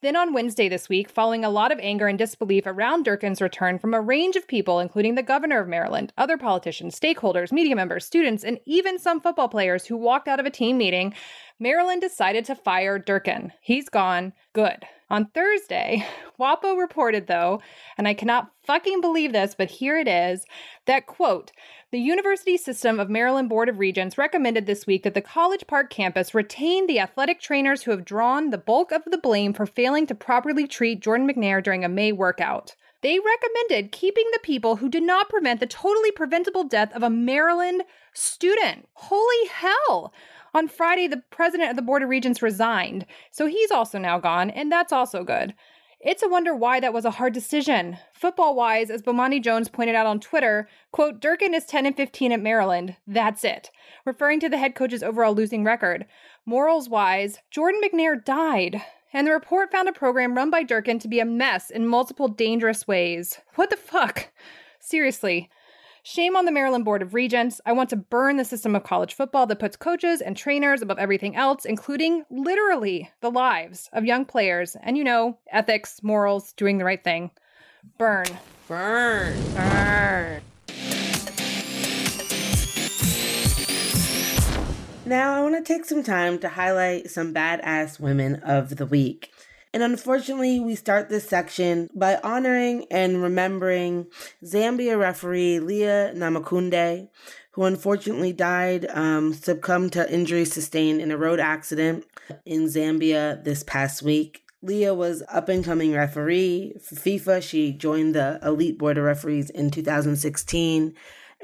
Then on Wednesday this week, following a lot of anger and disbelief around Durkin's return from a range of people, including the governor of Maryland, other politicians, stakeholders, media members, students, and even some football players who walked out of a team meeting, Maryland decided to fire Durkin. He's gone. Good. On Thursday, WAPO reported, though, and I cannot fucking believe this, but here it is, that quote, the University System of Maryland Board of Regents recommended this week that the College Park campus retain the athletic trainers who have drawn the bulk of the blame for failing to properly treat Jordan McNair during a May workout. They recommended keeping the people who did not prevent the totally preventable death of a Maryland student. Holy hell! On Friday, the president of the Board of Regents resigned, so he's also now gone, and that's also good. It's a wonder why that was a hard decision. Football wise, as Bomani Jones pointed out on Twitter, quote, Durkin is 10 and 15 at Maryland. That's it. Referring to the head coach's overall losing record. Morals wise, Jordan McNair died. And the report found a program run by Durkin to be a mess in multiple dangerous ways. What the fuck? Seriously. Shame on the Maryland Board of Regents. I want to burn the system of college football that puts coaches and trainers above everything else, including literally the lives of young players and, you know, ethics, morals, doing the right thing. Burn. Burn. Burn. Now, I want to take some time to highlight some badass women of the week. And unfortunately, we start this section by honoring and remembering Zambia referee Leah Namakunde, who unfortunately died, um, succumbed to injuries sustained in a road accident in Zambia this past week. Leah was up and coming referee for FIFA. She joined the elite board of referees in 2016.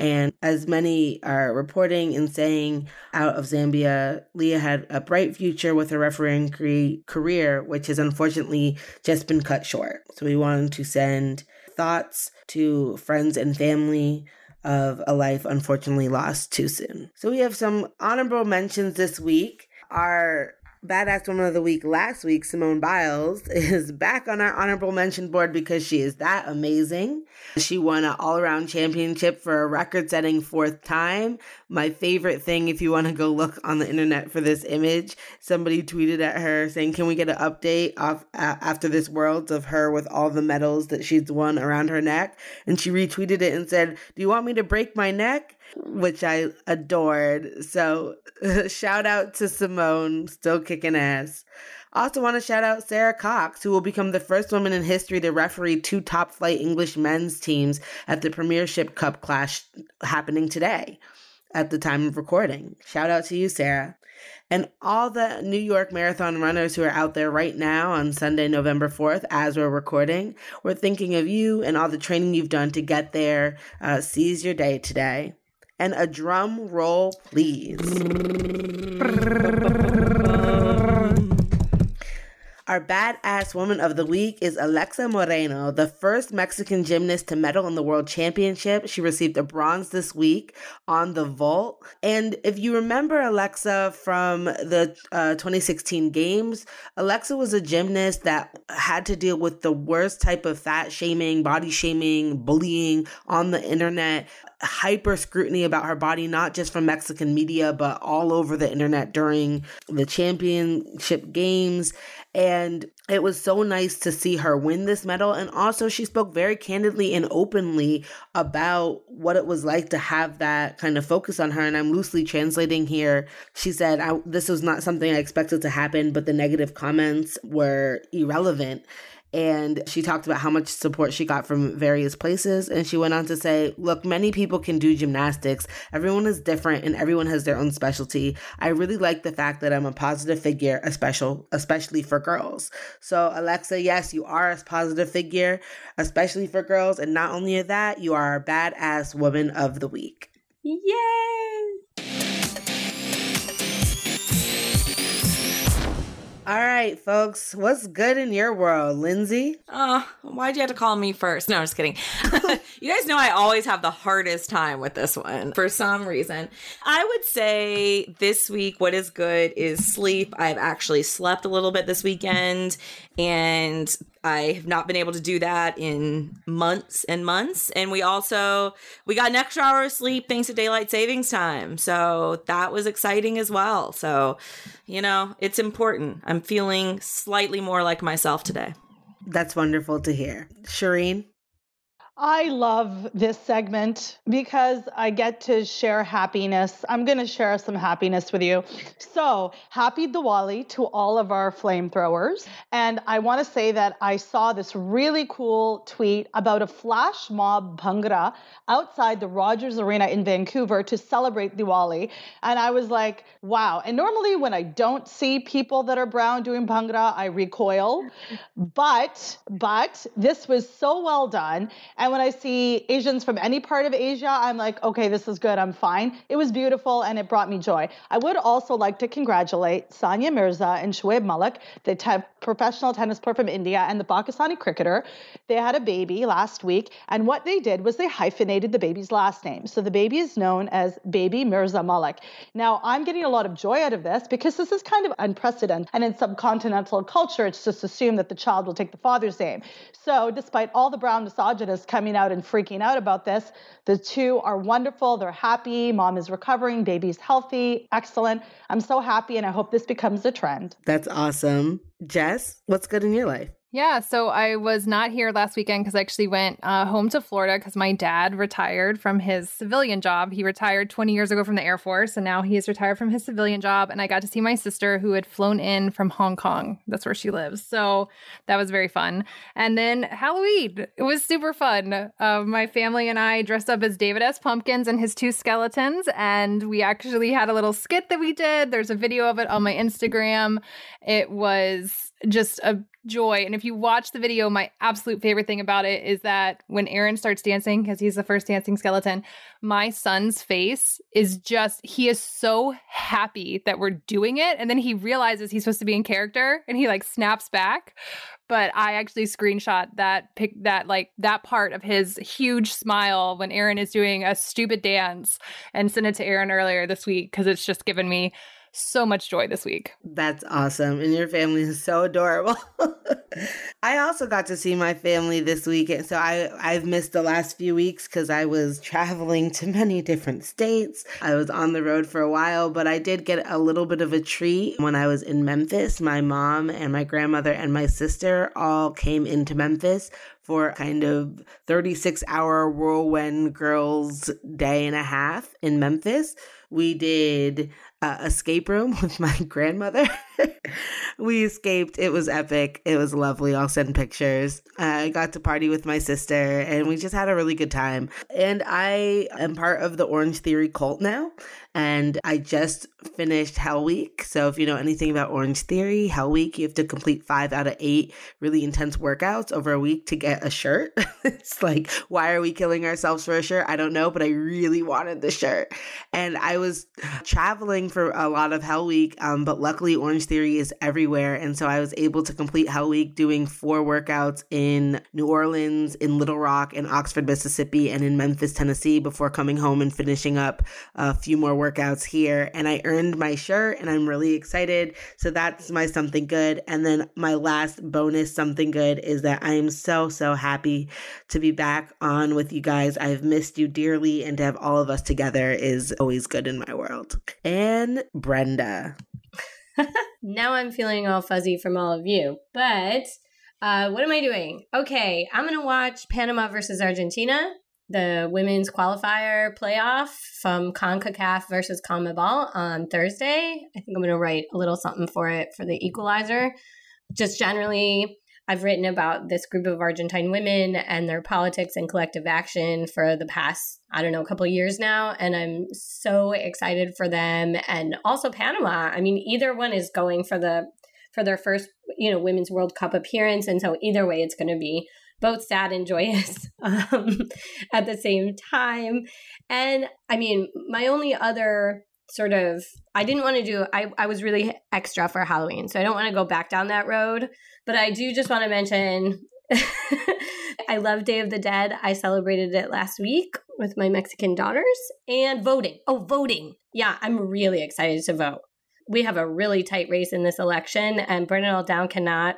And as many are reporting and saying out of Zambia, Leah had a bright future with her refereeing career, which has unfortunately just been cut short. So we wanted to send thoughts to friends and family of a life unfortunately lost too soon. So we have some honorable mentions this week. Our Badass Woman of the Week last week, Simone Biles, is back on our honorable mention board because she is that amazing. She won an all around championship for a record setting fourth time. My favorite thing, if you want to go look on the internet for this image, somebody tweeted at her saying, Can we get an update off, uh, after this Worlds of her with all the medals that she's won around her neck? And she retweeted it and said, Do you want me to break my neck? Which I adored. So, shout out to Simone, still kicking ass. Also, want to shout out Sarah Cox, who will become the first woman in history to referee two top flight English men's teams at the Premiership Cup clash happening today at the time of recording. Shout out to you, Sarah. And all the New York Marathon runners who are out there right now on Sunday, November 4th, as we're recording, we're thinking of you and all the training you've done to get there. Uh, seize your day today and a drum roll, please. Our badass woman of the week is Alexa Moreno, the first Mexican gymnast to medal in the World Championship. She received a bronze this week on the vault. And if you remember Alexa from the uh, 2016 Games, Alexa was a gymnast that had to deal with the worst type of fat shaming, body shaming, bullying on the internet hyper scrutiny about her body, not just from Mexican media, but all over the internet during the championship games. And it was so nice to see her win this medal. And also, she spoke very candidly and openly about what it was like to have that kind of focus on her. And I'm loosely translating here. She said, This was not something I expected to happen, but the negative comments were irrelevant and she talked about how much support she got from various places. And she went on to say look many people can do gymnastics. Everyone is different and everyone has their own specialty. I really like the fact that i'm a positive figure a special especially for girls. So alexa yes you are a positive figure especially for girls. And not only that you are a badass woman of the week. Yay! All right folks what's good in your world lindsay Oh, why'd you have to call me first? No, I'm just kidding. you guys know I always have the hardest time with this one for some reason. I would say this week, what is good is sleep. I've actually slept a little bit this weekend, and I have not been able to do that in months and months. And we also we got an extra hour of sleep thanks to daylight savings time. So that was exciting as well. So, you know, it's important. I'm feeling slightly more like myself today. That's wonderful to hear. Shireen? I love this segment because I get to share happiness. I'm going to share some happiness with you. So, happy Diwali to all of our flamethrowers. And I want to say that I saw this really cool tweet about a flash mob bhangra outside the Rogers Arena in Vancouver to celebrate Diwali. And I was like, wow. And normally, when I don't see people that are brown doing bhangra, I recoil. But, but this was so well done. And when I see Asians from any part of Asia, I'm like, okay, this is good. I'm fine. It was beautiful and it brought me joy. I would also like to congratulate Sania Mirza and Shoaib Malik, They te- professional tennis player from India and the Pakistani cricketer. They had a baby last week, and what they did was they hyphenated the baby's last name. So the baby is known as Baby Mirza Malik. Now, I'm getting a lot of joy out of this because this is kind of unprecedented. And in subcontinental culture, it's just assumed that the child will take the father's name. So, despite all the brown misogynists coming out and freaking out about this, the two are wonderful. They're happy. Mom is recovering. Baby's healthy. Excellent. I'm so happy, and I hope this becomes a trend. That's awesome. Jess, what's good in your life? Yeah, so I was not here last weekend because I actually went uh, home to Florida because my dad retired from his civilian job. He retired 20 years ago from the Air Force, and now he is retired from his civilian job. And I got to see my sister who had flown in from Hong Kong. That's where she lives. So that was very fun. And then Halloween, it was super fun. Uh, my family and I dressed up as David S. Pumpkins and his two skeletons, and we actually had a little skit that we did. There's a video of it on my Instagram. It was just a joy. And if you watch the video, my absolute favorite thing about it is that when Aaron starts dancing, because he's the first dancing skeleton, my son's face is just, he is so happy that we're doing it. And then he realizes he's supposed to be in character and he like snaps back. But I actually screenshot that pic, that like that part of his huge smile when Aaron is doing a stupid dance and sent it to Aaron earlier this week because it's just given me so much joy this week. That's awesome. And your family is so adorable. I also got to see my family this weekend. So I, I've missed the last few weeks because I was traveling to many different states. I was on the road for a while, but I did get a little bit of a treat when I was in Memphis. My mom and my grandmother and my sister all came into Memphis for kind of 36 hour whirlwind girls day and a half in Memphis. We did uh, escape room with my grandmother. we escaped. It was epic. It was lovely. I'll send pictures. I got to party with my sister and we just had a really good time. And I am part of the Orange Theory cult now. And I just finished Hell Week. So if you know anything about Orange Theory, Hell Week, you have to complete five out of eight really intense workouts over a week to get a shirt. it's like, why are we killing ourselves for a shirt? I don't know, but I really wanted the shirt. And I was traveling for a lot of Hell Week, um, but luckily Orange Theory is everywhere. And so I was able to complete Hell Week doing four workouts in New Orleans, in Little Rock, in Oxford, Mississippi, and in Memphis, Tennessee before coming home and finishing up a few more workouts here. And I earned my shirt and I'm really excited. So that's my something good. And then my last bonus something good is that I am so, so happy to be back on with you guys. I've missed you dearly and to have all of us together is always good in my world. And Brenda. now I'm feeling all fuzzy from all of you. But uh, what am I doing? Okay, I'm going to watch Panama versus Argentina, the women's qualifier playoff from CONCACAF versus CONMEBOL on Thursday. I think I'm going to write a little something for it for the equalizer. Just generally, I've written about this group of Argentine women and their politics and collective action for the past, I don't know, a couple years now. And I'm so excited for them. And also Panama. I mean, either one is going for the for their first, you know, women's World Cup appearance. And so either way, it's going to be both sad and joyous um, at the same time. And I mean, my only other sort of I didn't want to do I, I was really extra for Halloween, so I don't want to go back down that road. But I do just want to mention I love Day of the Dead. I celebrated it last week with my Mexican daughters and voting. Oh, voting. Yeah, I'm really excited to vote. We have a really tight race in this election, and Burn It All Down cannot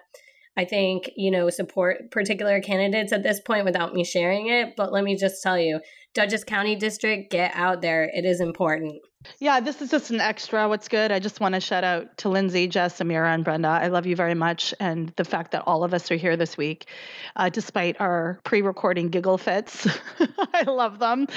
I think, you know, support particular candidates at this point without me sharing it. But let me just tell you, Dutchess County District, get out there. It is important. Yeah, this is just an extra. What's good? I just want to shout out to Lindsay, Jess, Amira, and Brenda. I love you very much. And the fact that all of us are here this week, uh, despite our pre recording giggle fits, I love them.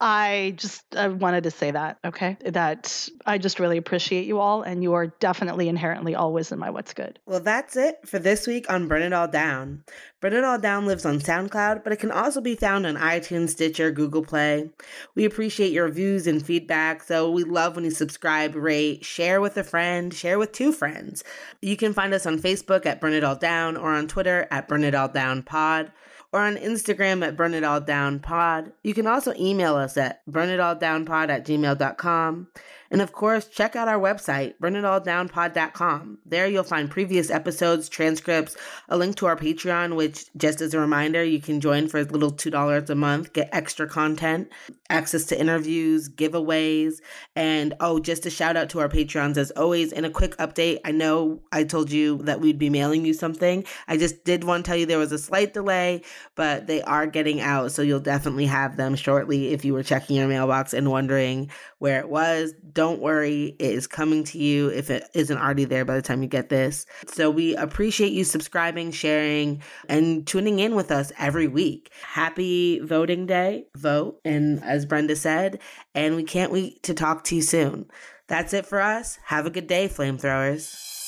I just I wanted to say that, okay? That I just really appreciate you all. And you are definitely inherently always in my What's Good. Well, that's it for this week on Burn It All Down. Burn It All Down lives on SoundCloud, but it can also be found on iTunes, Stitcher, Google Play. We appreciate your views and feedback, so we love when you subscribe, rate, share with a friend, share with two friends. You can find us on Facebook at Burn It All Down or on Twitter at Burn It All Down Pod or on Instagram at Burn It All Down Pod. You can also email us at burnitalldownpod at gmail.com. And of course, check out our website, burnitalldownpod.com. There you'll find previous episodes, transcripts, a link to our Patreon, which, just as a reminder, you can join for as little $2 a month, get extra content, access to interviews, giveaways, and oh, just a shout out to our Patreons as always. And a quick update I know I told you that we'd be mailing you something. I just did want to tell you there was a slight delay, but they are getting out. So you'll definitely have them shortly if you were checking your mailbox and wondering where it was. Don't worry, it is coming to you if it isn't already there by the time you get this. So we appreciate you subscribing, sharing, and tuning in with us every week. Happy voting day. Vote. And as Brenda said, and we can't wait to talk to you soon. That's it for us. Have a good day, flamethrowers.